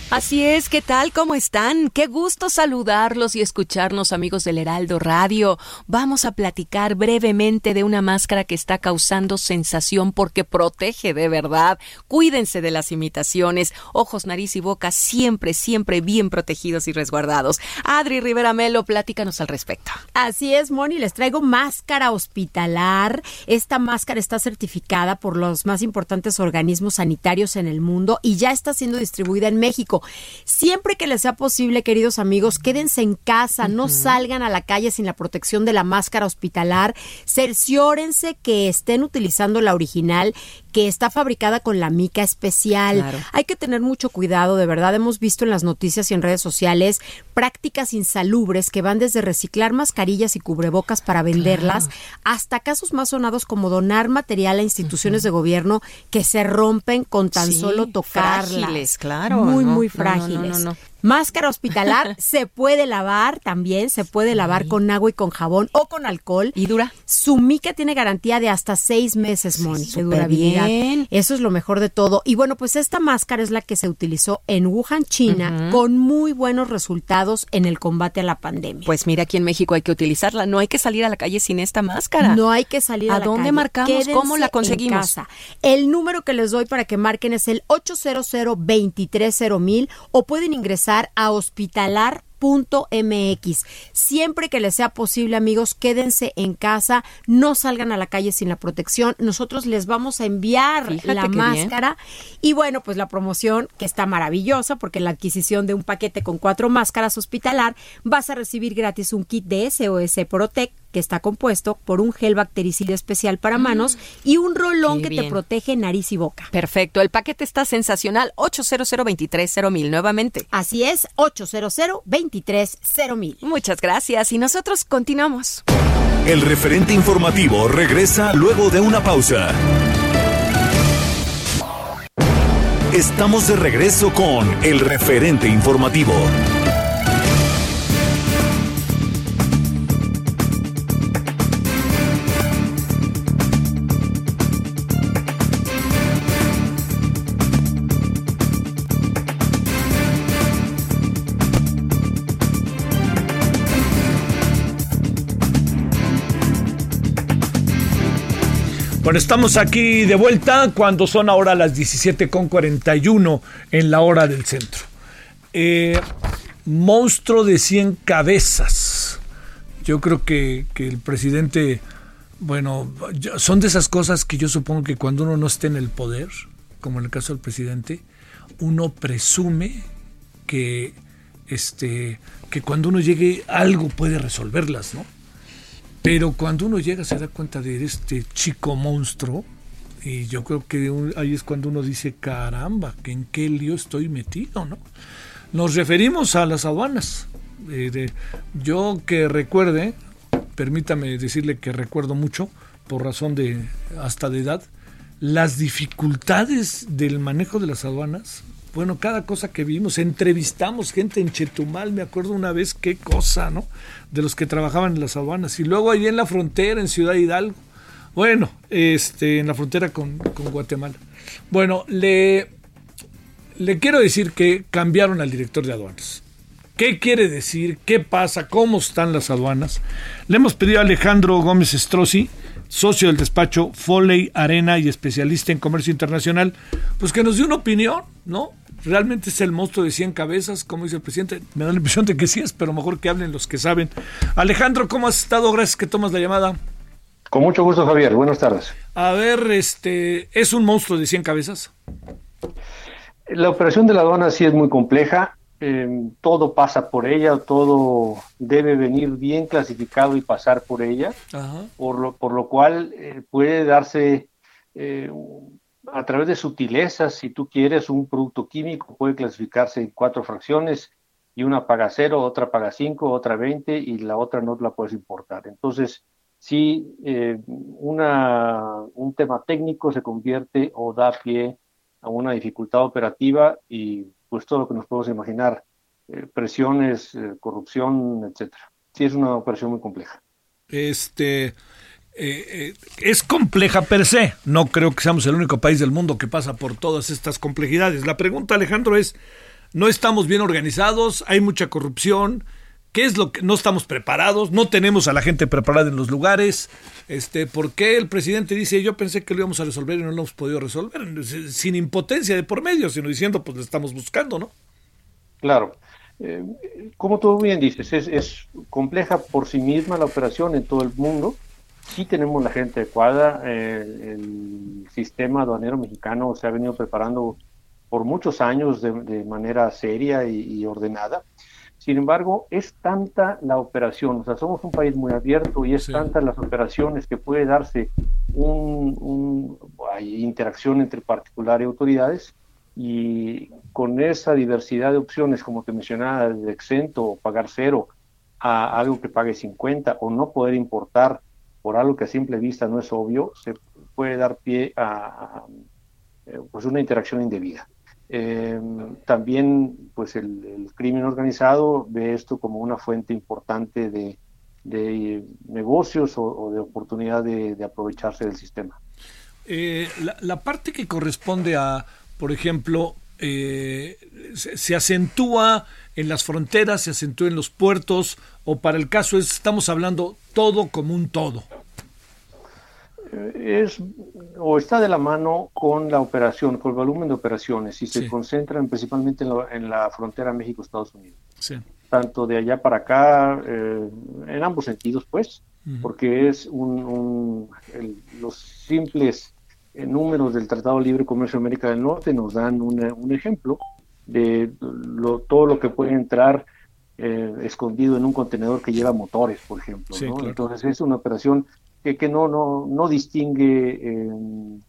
Speaker 5: Así es, ¿qué tal? ¿Cómo están? Qué gusto saludarlos y escucharnos amigos del Heraldo Radio. Vamos a platicar brevemente de una máscara que está causando sensación porque protege de verdad. Cuídense de las imitaciones. Ojos, nariz y boca siempre, siempre bien protegidos y resguardados. Adri Rivera Melo, platícanos al respecto.
Speaker 6: Así es, Moni, les traigo máscara hospitalar. Esta máscara está certificada por los más importantes organismos sanitarios en el mundo y ya está siendo distribuida en México. Siempre que les sea posible, queridos amigos, quédense en casa, no salgan a la calle sin la protección de la máscara hospitalar. Cerciórense que estén utilizando la original, que está fabricada con la mica especial. Hay que tener mucho cuidado, de verdad. Hemos visto en las noticias y en redes sociales prácticas insalubres que van desde reciclar mascarillas y cubrebocas para venderlas hasta casos más sonados como donar material a instituciones de gobierno que se rompen con tan solo tocarlas.
Speaker 5: claro.
Speaker 6: Muy, muy frágiles. Máscara hospitalar se puede lavar también, se puede lavar con agua y con jabón o con alcohol.
Speaker 5: ¿Y dura?
Speaker 6: Su mica tiene garantía de hasta seis meses, Moni, de durabilidad. Bien. Eso es lo mejor de todo. Y bueno, pues esta máscara es la que se utilizó en Wuhan, China, con muy buenos resultados en el combate a la pandemia.
Speaker 5: Pues mira, aquí en México hay que utilizarla. No hay que salir a la calle sin esta máscara.
Speaker 6: No hay que salir a,
Speaker 5: a dónde marcamos? ¿Cómo la conseguimos?
Speaker 6: El número que les doy para que marquen es el 800 230 o pueden ingresar a hospitalar .mx. Siempre que les sea posible, amigos, quédense en casa, no salgan a la calle sin la protección. Nosotros les vamos a enviar la máscara y bueno, pues la promoción que está maravillosa porque la adquisición de un paquete con cuatro máscaras hospitalar vas a recibir gratis un kit de SOS Protect que está compuesto por un gel bactericida especial para manos y un rolón que te protege nariz y boca.
Speaker 5: Perfecto, el paquete está sensacional, 800 mil nuevamente.
Speaker 6: Así es, 800 mil.
Speaker 5: Muchas gracias y nosotros continuamos.
Speaker 2: El referente informativo regresa luego de una pausa. Estamos de regreso con el referente informativo.
Speaker 1: Bueno, estamos aquí de vuelta cuando son ahora las 17.41 en la hora del centro. Eh, monstruo de 100 cabezas. Yo creo que, que, el presidente, bueno, son de esas cosas que yo supongo que cuando uno no esté en el poder, como en el caso del presidente, uno presume que, este, que cuando uno llegue algo puede resolverlas, ¿no? Pero cuando uno llega se da cuenta de este chico monstruo y yo creo que ahí es cuando uno dice, caramba, en qué lío estoy metido, ¿no? Nos referimos a las aduanas. Eh, yo que recuerde, permítame decirle que recuerdo mucho, por razón de hasta de edad, las dificultades del manejo de las aduanas bueno, cada cosa que vimos, entrevistamos gente en Chetumal, me acuerdo una vez qué cosa, ¿no? De los que trabajaban en las aduanas. Y luego allí en la frontera, en Ciudad Hidalgo. Bueno, este, en la frontera con, con Guatemala. Bueno, le, le quiero decir que cambiaron al director de aduanas. ¿Qué quiere decir? ¿Qué pasa? ¿Cómo están las aduanas? Le hemos pedido a Alejandro Gómez Strozzi, socio del despacho Foley Arena y especialista en comercio internacional, pues que nos dé una opinión, ¿no? Realmente es el monstruo de 100 cabezas, como dice el presidente. Me da la impresión de que sí es, pero mejor que hablen los que saben. Alejandro, ¿cómo has estado? Gracias que tomas la llamada.
Speaker 7: Con mucho gusto, Javier. Buenas tardes.
Speaker 1: A ver, este, ¿es un monstruo de 100 cabezas?
Speaker 7: La operación de la aduana sí es muy compleja. Em, todo pasa por ella, todo debe venir bien clasificado y pasar por ella, Por, lo, por lo cual eh, puede darse eh, a través de sutilezas, si tú quieres, un producto químico puede clasificarse en cuatro fracciones y una paga cero, otra paga cinco, otra veinte y la otra no la puedes importar. Entonces, si eh, una, un tema técnico se convierte o da pie a una dificultad operativa y pues todo lo que nos podemos imaginar, eh, presiones, eh, corrupción, etcétera. Sí es una operación muy compleja.
Speaker 1: Este, eh, eh, es compleja per se. No creo que seamos el único país del mundo que pasa por todas estas complejidades. La pregunta, Alejandro, es, no estamos bien organizados, hay mucha corrupción, ¿Qué es lo que no estamos preparados? No tenemos a la gente preparada en los lugares. Este, ¿por qué el presidente dice, "Yo pensé que lo íbamos a resolver y no lo hemos podido resolver"? Sin impotencia de por medio, sino diciendo, pues le estamos buscando, ¿no?
Speaker 7: Claro. Eh, como tú bien dices, es, es, compleja por sí misma la operación en todo el mundo. Sí tenemos la gente adecuada. Eh, el sistema aduanero mexicano se ha venido preparando por muchos años de, manera seria y ordenada. Sin embargo, es tanta la operación, o sea, somos un país muy abierto y es tanta las operaciones que puede darse un, hay interacción entre particular y autoridades y con esa diversidad de opciones, como te mencionaba, de exento o pagar cero a algo que pague 50 o no poder importar por algo que a simple vista no es obvio, se puede dar pie a, eh, pues una interacción indebida. Eh, también, pues el, crimen organizado ve esto como una fuente importante de, negocios o, de oportunidad de, aprovecharse del sistema.
Speaker 1: Eh, la, parte que corresponde a, por ejemplo, eh, se, acentúa en las fronteras, se acentúa en los puertos, o para el caso es, estamos hablando todo como un todo.
Speaker 7: Es o está de la mano con la operación, con el volumen de operaciones y se concentran principalmente en, la frontera México-Estados Unidos. Tanto de allá para acá, eh, en ambos sentidos, pues, porque es un, los simples eh, números del Tratado Libre Comercio de América del Norte nos dan un ejemplo de lo, todo lo que puede entrar eh, escondido en un contenedor que lleva motores, por ejemplo. Entonces es una operación que, no, no, no distingue eh,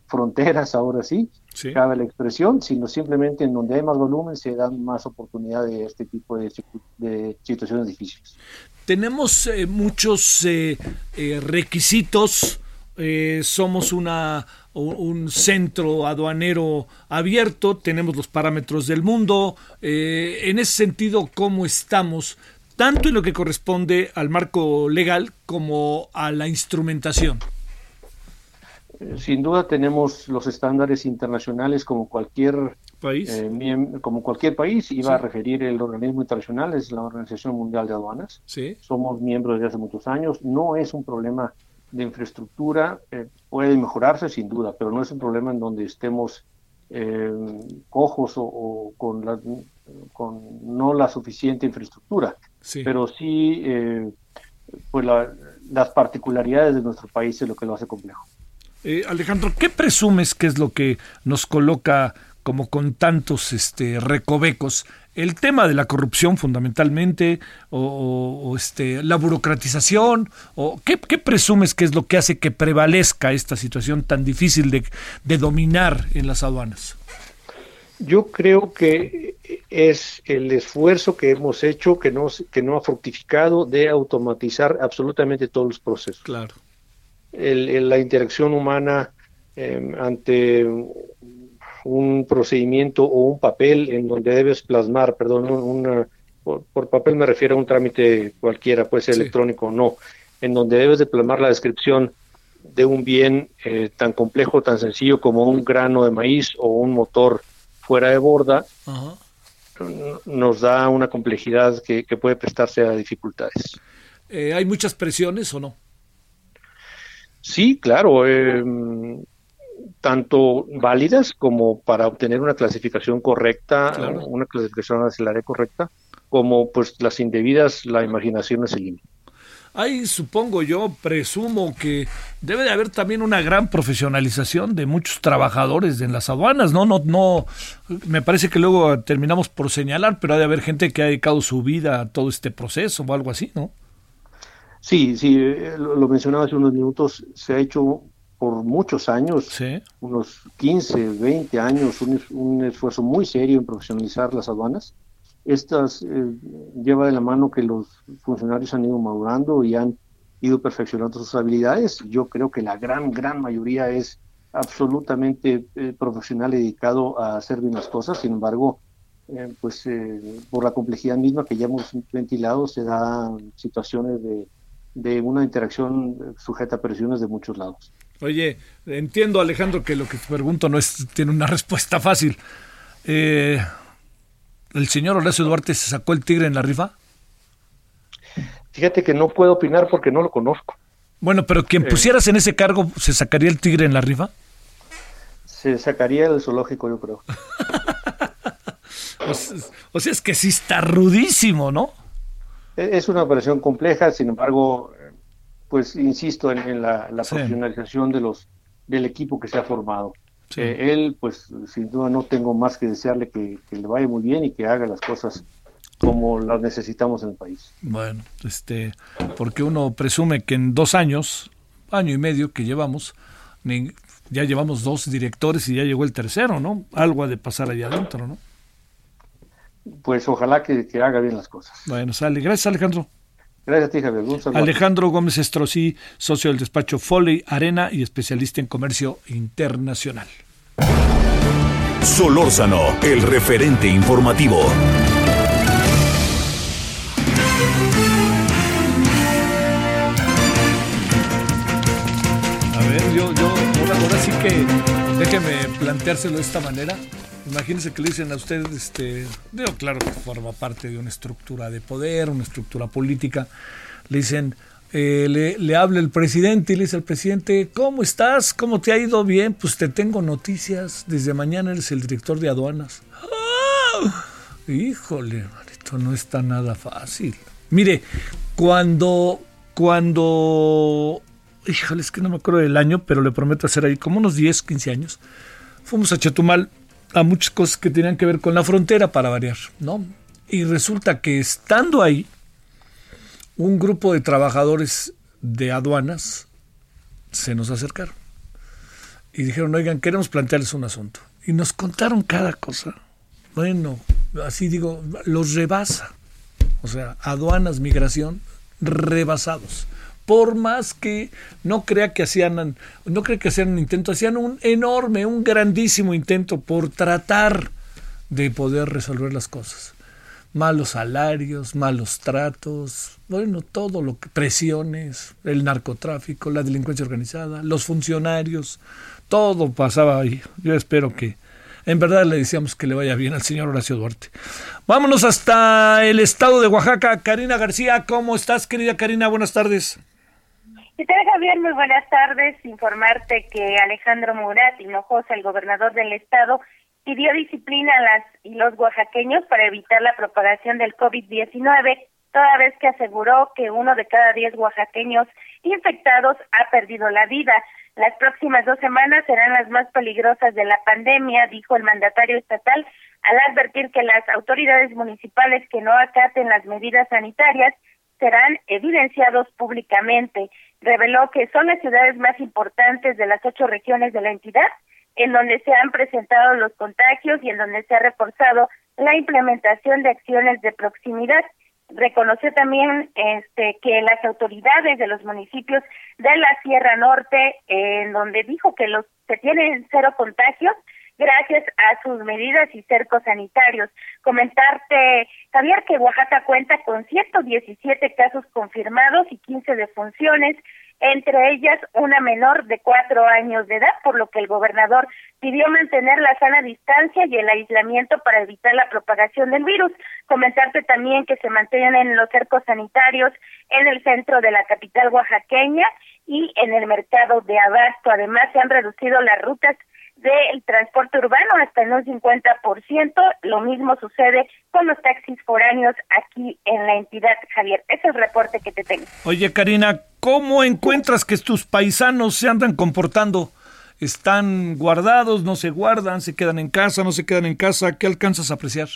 Speaker 7: fronteras, ahora sí, cabe la expresión, sino simplemente en donde hay más volumen se dan más oportunidad de este tipo de, situaciones difíciles.
Speaker 1: Tenemos eh, muchos eh, requisitos, somos una un centro aduanero abierto, tenemos los parámetros del mundo. en ese sentido, ¿cómo estamos tanto en lo que corresponde al marco legal como a la instrumentación.
Speaker 7: Eh, sin duda tenemos los estándares internacionales como cualquier país, eh, como cualquier país iba a referir el organismo internacional es la Organización Mundial de Aduanas. Sí. Somos miembros desde hace muchos años. No es un problema de infraestructura, eh, puede mejorarse sin duda, pero no es un problema en donde estemos cojos o, con, con no la suficiente infraestructura pero sí, eh, pues las particularidades de nuestro país es lo que lo hace complejo.
Speaker 1: Eh, Alejandro, ¿qué presumes que es lo que nos coloca como con tantos este, recovecos? El tema de la corrupción fundamentalmente, o, este, la burocratización, o ¿qué, presumes que es lo que hace que prevalezca esta situación tan difícil de, de dominar en las aduanas?
Speaker 7: Yo creo que es el esfuerzo que hemos hecho que no, que no ha fructificado de automatizar absolutamente todos los procesos.
Speaker 1: Claro.
Speaker 7: El, la interacción humana em, ante un procedimiento o un papel en donde debes plasmar, perdón, una, por, papel me refiero a un trámite cualquiera, puede ser electrónico o no, en donde debes de plasmar la descripción de un bien eh, tan complejo, tan sencillo como un grano de maíz o un motor fuera de borda, nos da una complejidad que, puede prestarse a dificultades.
Speaker 1: Eh, ¿Hay muchas presiones o no?
Speaker 7: Sí, claro, em, tanto válidas como para obtener una clasificación correcta, una clasificación área correcta, como pues las indebidas, la imaginación es el límite.
Speaker 1: Hay, supongo yo, presumo que debe de haber también una gran profesionalización de muchos trabajadores en las aduanas, ¿no? No, no, me parece que luego terminamos por señalar, pero ha de haber gente que ha dedicado su vida a todo este proceso o algo así, ¿no?
Speaker 7: Sí, sí, eh, lo, mencionaba hace unos minutos, se ha hecho por muchos años, unos 15, 20 años, un, un esfuerzo muy serio en profesionalizar las aduanas estas eh, lleva de la mano que los funcionarios han ido madurando y han ido perfeccionando sus habilidades. Yo creo que la gran, gran mayoría es absolutamente eh, profesional y dedicado a hacer bien las cosas. Sin embargo, eh, pues por la complejidad misma que ya hemos ventilado, se dan situaciones de, de una interacción sujeta a presiones de muchos lados.
Speaker 1: Oye, entiendo Alejandro que lo que te pregunto no es tiene una respuesta fácil. Eh, ¿El señor Horacio Duarte se sacó el tigre en la rifa?
Speaker 7: Fíjate que no puedo opinar porque no lo conozco.
Speaker 1: Bueno, pero quien eh. pusieras en ese cargo, ¿se sacaría el tigre en la rifa?
Speaker 7: Se sacaría el zoológico, yo creo.
Speaker 1: o, sea, es que sí está rudísimo, ¿no?
Speaker 7: E, es una operación compleja, sin embargo, pues insisto en, la, profesionalización de los del equipo que se ha formado. Eh, él, pues sin duda no tengo más que desearle que, le vaya muy bien y que haga las cosas como las necesitamos en el país.
Speaker 1: Bueno, este, porque uno presume que en dos años, año y medio que llevamos, ya llevamos dos directores y ya llegó el tercero, ¿no? Algo ha de pasar allá adentro, ¿no?
Speaker 7: Pues ojalá que, haga bien las cosas.
Speaker 1: Bueno, sale. Gracias, Alejandro.
Speaker 7: Gracias a ti, Javier.
Speaker 1: Alejandro Gómez Estrosí, socio del despacho Foley Arena y especialista en comercio internacional.
Speaker 2: Solórzano, el referente informativo.
Speaker 1: A ver, yo, yo, ahora, sí que déjeme planteárselo de esta manera. Imagínense que le dicen a usted, este, digo, claro que forma parte de una estructura de poder, una estructura política. Le dicen, eh, le, le, habla el presidente y le dice al presidente, ¿cómo estás? ¿Cómo te ha ido bien? Pues te tengo noticias. Desde mañana eres el director de aduanas. ¡Ah! Híjole, esto no está nada fácil. Mire, cuando, cuando, híjole, es que no me acuerdo del año, pero le prometo hacer ahí como unos 10, 15 años, fuimos a Chetumal a muchas cosas que tenían que ver con la frontera para variar, ¿no? Y resulta que estando ahí, un grupo de trabajadores de aduanas se nos acercaron y dijeron, oigan, queremos plantearles un asunto. Y nos contaron cada cosa. Bueno, así digo, los rebasa. O sea, aduanas, migración, rebasados. Por más que no crea que hacían, no crea que hacían un intento, hacían un enorme, un grandísimo intento por tratar de poder resolver las cosas malos salarios, malos tratos, bueno, todo lo que presiones, el narcotráfico, la delincuencia organizada, los funcionarios, todo pasaba ahí. Yo espero que en verdad le decíamos que le vaya bien al señor Horacio Duarte. Vámonos hasta el estado de Oaxaca. Karina García, ¿cómo estás, querida Karina? Buenas tardes.
Speaker 8: ¿Qué tal, Javier? Muy buenas tardes. Informarte que Alejandro Murat Hinojosa, el gobernador del estado, pidió disciplina a las y los oaxaqueños para evitar la propagación del COVID-19, toda vez que aseguró que uno de cada diez oaxaqueños infectados ha perdido la vida. Las próximas dos semanas serán las más peligrosas de la pandemia, dijo el mandatario estatal, al advertir que las autoridades municipales que no acaten las medidas sanitarias serán evidenciados públicamente. Reveló que son las ciudades más importantes de las ocho regiones de la entidad en donde se han presentado los contagios y en donde se ha reforzado la implementación de acciones de proximidad. Reconoció también este, que las autoridades de los municipios de la Sierra Norte, en donde dijo que los se tienen cero contagios, gracias a sus medidas y cercos sanitarios. Comentarte, Javier, que Oaxaca cuenta con 117 casos confirmados y 15 defunciones, entre ellas una menor de cuatro años de edad, por lo que el gobernador pidió mantener la sana distancia y el aislamiento para evitar la propagación del virus. Comentarte también que se mantienen los cercos sanitarios en el centro de la capital oaxaqueña y en el mercado de abasto. Además, se han reducido las rutas del transporte urbano hasta en un 50%. Lo mismo sucede con los taxis foráneos aquí en la entidad, Javier. Ese es el reporte que te tengo.
Speaker 1: Oye, Karina, ¿cómo encuentras que tus paisanos se andan comportando? ¿Están guardados, no se guardan, se quedan en casa, no se quedan en casa? ¿Qué alcanzas a apreciar?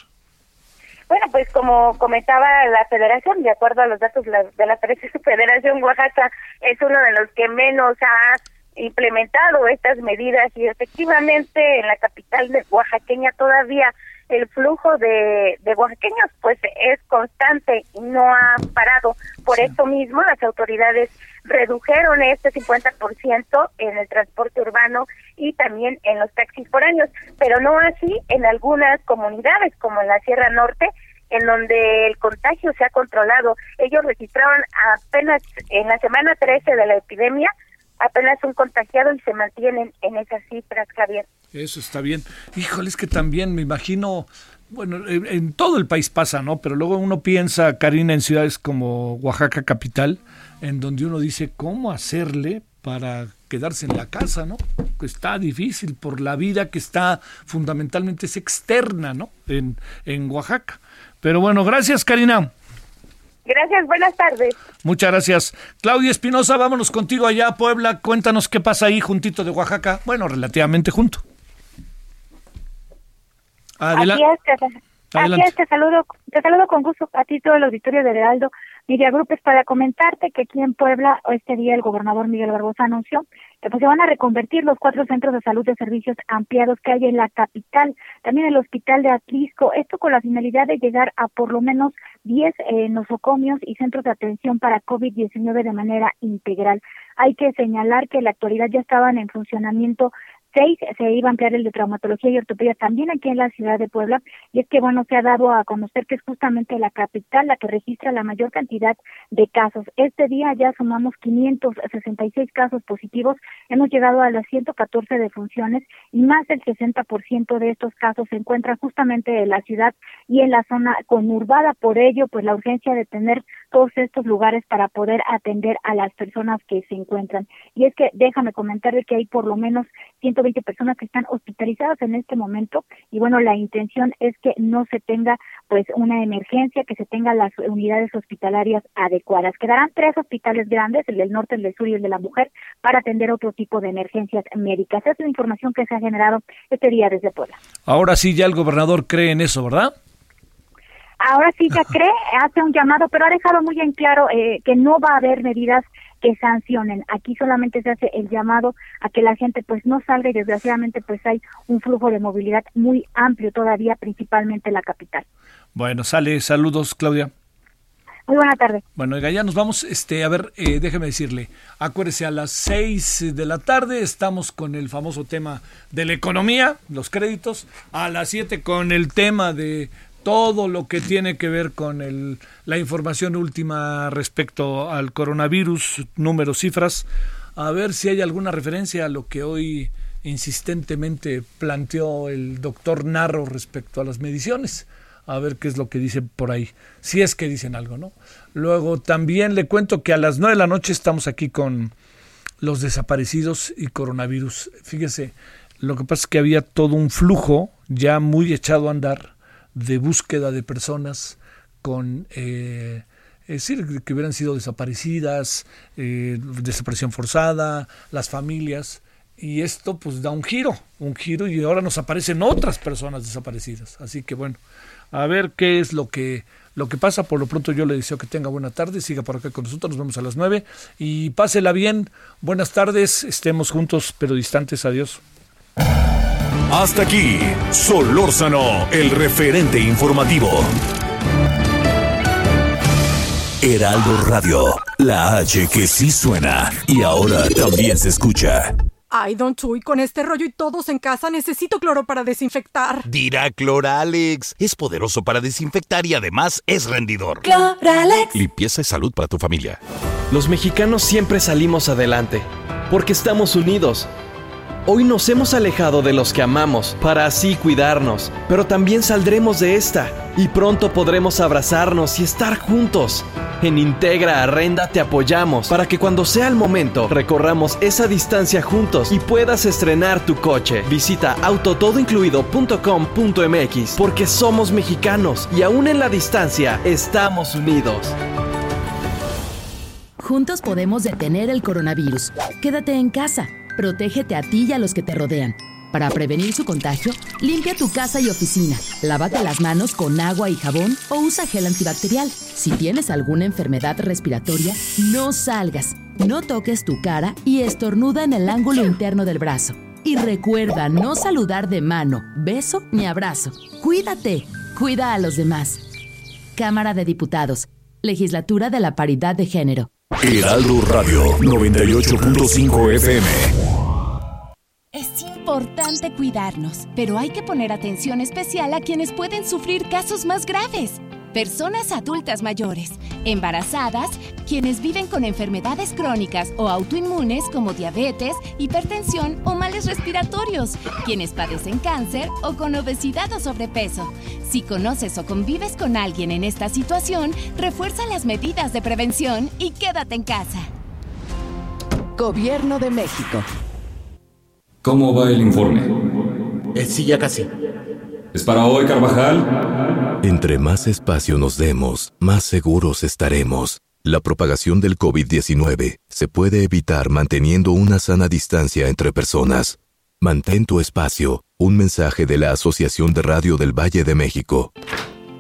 Speaker 8: Bueno, pues como comentaba la federación, de acuerdo a los datos de la Federación Oaxaca, es uno de los que menos ha implementado estas medidas y efectivamente en la capital de oaxaqueña todavía el flujo de, de oaxaqueños pues es constante y no ha parado. Por eso mismo las autoridades redujeron este 50% en el transporte urbano y también en los taxis foráneos, pero no así en algunas comunidades como en la Sierra Norte, en donde el contagio se ha controlado. Ellos registraron apenas en la semana 13 de la epidemia apenas un contagiado y se mantienen en esas cifras, Javier.
Speaker 1: Eso está bien. Híjole, es que también me imagino bueno, en todo el país pasa, ¿no? Pero luego uno piensa, Karina, en ciudades como Oaxaca capital, en donde uno dice, ¿cómo hacerle para quedarse en la casa, ¿no? Está difícil por la vida que está fundamentalmente es externa, ¿no? En, en Oaxaca. Pero bueno, gracias, Karina.
Speaker 8: Gracias, buenas tardes.
Speaker 1: Muchas gracias. Claudia Espinosa, vámonos contigo allá a Puebla. Cuéntanos qué pasa ahí juntito de Oaxaca. Bueno, relativamente junto.
Speaker 9: Adelante. Aquí es, te saludo, te saludo con gusto a ti todo el auditorio de Heraldo Media Grupos para comentarte que aquí en Puebla este día el gobernador Miguel Barbosa anunció que pues se van a reconvertir los cuatro centros de salud de servicios ampliados que hay en la capital, también el hospital de Atlisco, esto con la finalidad de llegar a por lo menos 10 eh, nosocomios y centros de atención para COVID-19 de manera integral. Hay que señalar que en la actualidad ya estaban en funcionamiento seis se iba a ampliar el de traumatología y ortopedia también aquí en la ciudad de Puebla y es que bueno se ha dado a conocer que es justamente la capital la que registra la mayor cantidad de casos. Este día ya sumamos 566 casos positivos, hemos llegado a las 114 defunciones y más del 60% de estos casos se encuentran justamente en la ciudad y en la zona conurbada, por ello pues la urgencia de tener todos estos lugares para poder atender a las personas que se encuentran. Y es que déjame comentar de que hay por lo menos 120 personas que están hospitalizadas en este momento y bueno, la intención es que no se tenga pues una emergencia, que se tengan las unidades hospitalarias adecuadas. Quedarán tres hospitales grandes, el del norte, el del sur y el de la mujer, para atender otro tipo de emergencias médicas. Esa es la información que se ha generado este día desde Puebla.
Speaker 1: Ahora sí ya el gobernador cree en eso, ¿verdad?
Speaker 9: ahora sí ya cree, hace un llamado, pero ha dejado muy en claro eh, que no va a haber medidas que sancionen. Aquí solamente se hace el llamado a que la gente pues no salga y desgraciadamente pues hay un flujo de movilidad muy amplio todavía, principalmente en la capital.
Speaker 1: Bueno, sale, saludos Claudia.
Speaker 9: Muy buena tarde.
Speaker 1: Bueno, oiga, ya nos vamos, este, a ver, eh, déjeme decirle, acuérdese, a las seis de la tarde estamos con el famoso tema de la economía, los créditos, a las siete con el tema de todo lo que tiene que ver con el, la información última respecto al coronavirus, números, cifras, a ver si hay alguna referencia a lo que hoy insistentemente planteó el doctor Narro respecto a las mediciones. A ver qué es lo que dicen por ahí, si es que dicen algo, ¿no? Luego también le cuento que a las nueve de la noche estamos aquí con los desaparecidos y coronavirus. Fíjese, lo que pasa es que había todo un flujo ya muy echado a andar de búsqueda de personas con, eh, es decir, que hubieran sido desaparecidas, eh, desaparición forzada, las familias. Y esto pues da un giro, un giro y ahora nos aparecen otras personas desaparecidas. Así que bueno, a ver qué es lo que, lo que pasa. Por lo pronto yo le deseo que tenga buena tarde, siga por acá con nosotros, nos vemos a las nueve y pásela bien. Buenas tardes, estemos juntos pero distantes. Adiós.
Speaker 2: Hasta aquí, Solórzano, el referente informativo. Heraldo Radio, la H que sí suena y ahora también se escucha.
Speaker 10: Ay, Don Chuy, con este rollo y todos en casa necesito cloro para desinfectar.
Speaker 11: Dirá Cloralex. Es poderoso para desinfectar y además es rendidor.
Speaker 12: Cloralex.
Speaker 11: Limpieza y salud para tu familia.
Speaker 13: Los mexicanos siempre salimos adelante porque estamos unidos Hoy nos hemos alejado de los que amamos para así cuidarnos, pero también saldremos de esta y pronto podremos abrazarnos y estar juntos. En Integra Arrenda te apoyamos para que cuando sea el momento recorramos esa distancia juntos y puedas estrenar tu coche. Visita autotodoincluido.com.mx porque somos mexicanos y aún en la distancia estamos unidos.
Speaker 14: Juntos podemos detener el coronavirus. Quédate en casa Protégete a ti y a los que te rodean. Para prevenir su contagio, limpia tu casa y oficina. Lávate las manos con agua y jabón o usa gel antibacterial. Si tienes alguna enfermedad respiratoria, no salgas. No toques tu cara y estornuda en el ángulo interno del brazo. Y recuerda no saludar de mano, beso ni abrazo. Cuídate. Cuida a los demás. Cámara de Diputados. Legislatura de la Paridad de Género.
Speaker 2: Heraldo Radio 98.5 FM
Speaker 15: importante cuidarnos, pero hay que poner atención especial a quienes pueden sufrir casos más graves. Personas adultas mayores, embarazadas, quienes viven con enfermedades crónicas o autoinmunes como diabetes, hipertensión o males respiratorios, quienes padecen cáncer o con obesidad o sobrepeso. Si conoces o convives con alguien en esta situación, refuerza las medidas de prevención y quédate en casa.
Speaker 12: Gobierno de México.
Speaker 16: ¿Cómo va el informe?
Speaker 17: Eh, sí, ya casi.
Speaker 16: ¿Es para hoy, Carvajal?
Speaker 18: Entre más espacio nos demos, más seguros estaremos. La propagación del COVID-19 se puede evitar manteniendo una sana distancia entre personas. Mantén tu espacio. Un mensaje de la Asociación de Radio del Valle de México.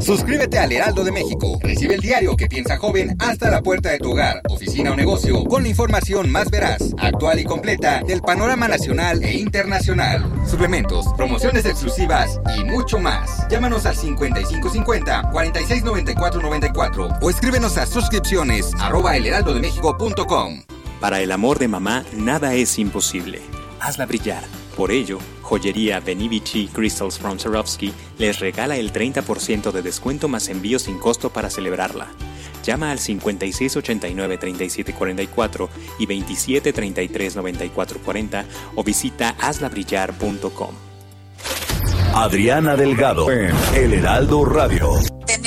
Speaker 19: Suscríbete al Heraldo de México. Recibe el diario que piensa joven hasta la puerta de tu hogar, oficina o negocio, con la información más veraz, actual y completa del panorama nacional e internacional. Suplementos, promociones exclusivas y mucho más. Llámanos al 5550 469494 o escríbenos a suscripciones arroba.
Speaker 20: Para el amor de mamá, nada es imposible. Hazla brillar. Por ello, Joyería Benivici Crystals from Swarovski les regala el 30% de descuento más envío sin costo para celebrarla. Llama al 5689-3744 y 2733-9440 o visita hazlabrillar.com.
Speaker 2: Adriana Delgado en El Heraldo Radio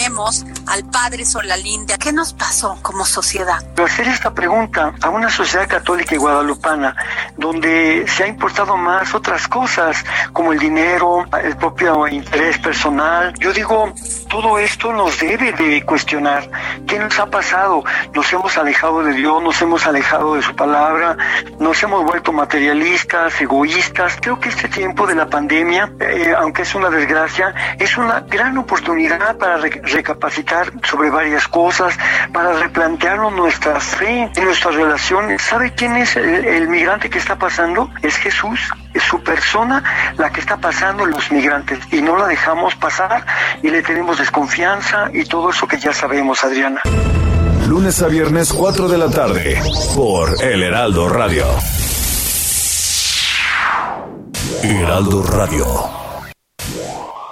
Speaker 21: tenemos al padre Solalinde. ¿Qué nos pasó como sociedad?
Speaker 22: Hacer esta pregunta a una sociedad católica y guadalupana, donde se ha importado más otras cosas, como el dinero, el propio interés personal. Yo digo, todo esto nos debe de cuestionar. ¿Qué nos ha pasado? Nos hemos alejado de Dios, nos hemos alejado de su palabra, nos hemos vuelto materialistas, egoístas. Creo que este tiempo de la pandemia, eh, aunque es una desgracia, es una gran oportunidad para recapacitar sobre varias cosas, para replantearnos nuestra fe y nuestras relaciones. ¿Sabe quién es el, migrante que está pasando? Es Jesús, es su persona la que está pasando los migrantes y no la dejamos pasar y le tenemos desconfianza y todo eso que ya sabemos, Adriana.
Speaker 2: Lunes a viernes 4 de la tarde por El Heraldo Radio. Heraldo Radio.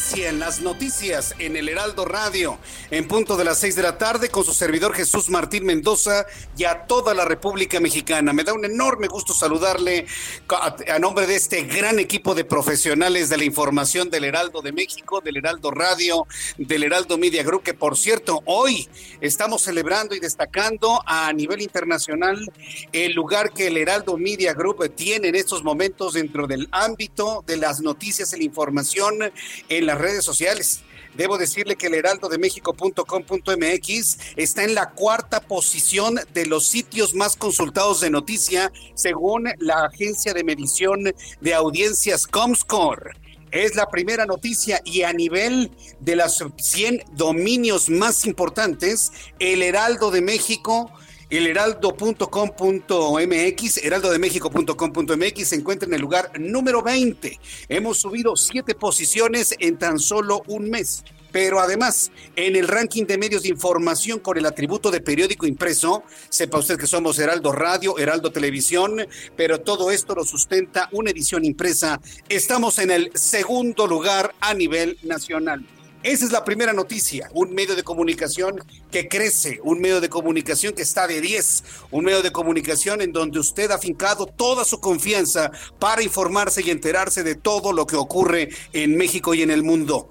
Speaker 23: inician las noticias en el Heraldo Radio en punto de las seis de la tarde con su servidor Jesús Martín Mendoza y a toda la República Mexicana. Me da un enorme gusto saludarle a, nombre de este gran equipo de profesionales de la información del Heraldo de México, del Heraldo Radio, del Heraldo Media Group, que por cierto, hoy estamos celebrando y destacando a nivel internacional el lugar que el Heraldo Media Group tiene en estos momentos dentro del ámbito de las noticias y la información en las redes sociales. Debo decirle que el heraldo de México.com.mx está en la cuarta posición de los sitios más consultados de noticia según la agencia de medición de audiencias Comscore. Es la primera noticia y a nivel de las 100 dominios más importantes, el Heraldo de México el heraldo.com.mx, heraldodemexico.com.mx se encuentra en el lugar número 20. Hemos subido siete posiciones en tan solo un mes. Pero además, en el ranking de medios de información con el atributo de periódico impreso, sepa usted que somos Heraldo Radio, Heraldo Televisión, pero todo esto lo sustenta una edición impresa. Estamos en el segundo lugar a nivel nacional. Esa es la primera noticia, un medio de comunicación que crece, un medio de comunicación que está de 10, un medio de comunicación en donde usted ha fincado toda su confianza para informarse y enterarse de todo lo que ocurre en México y en el mundo.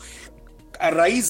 Speaker 23: A raíz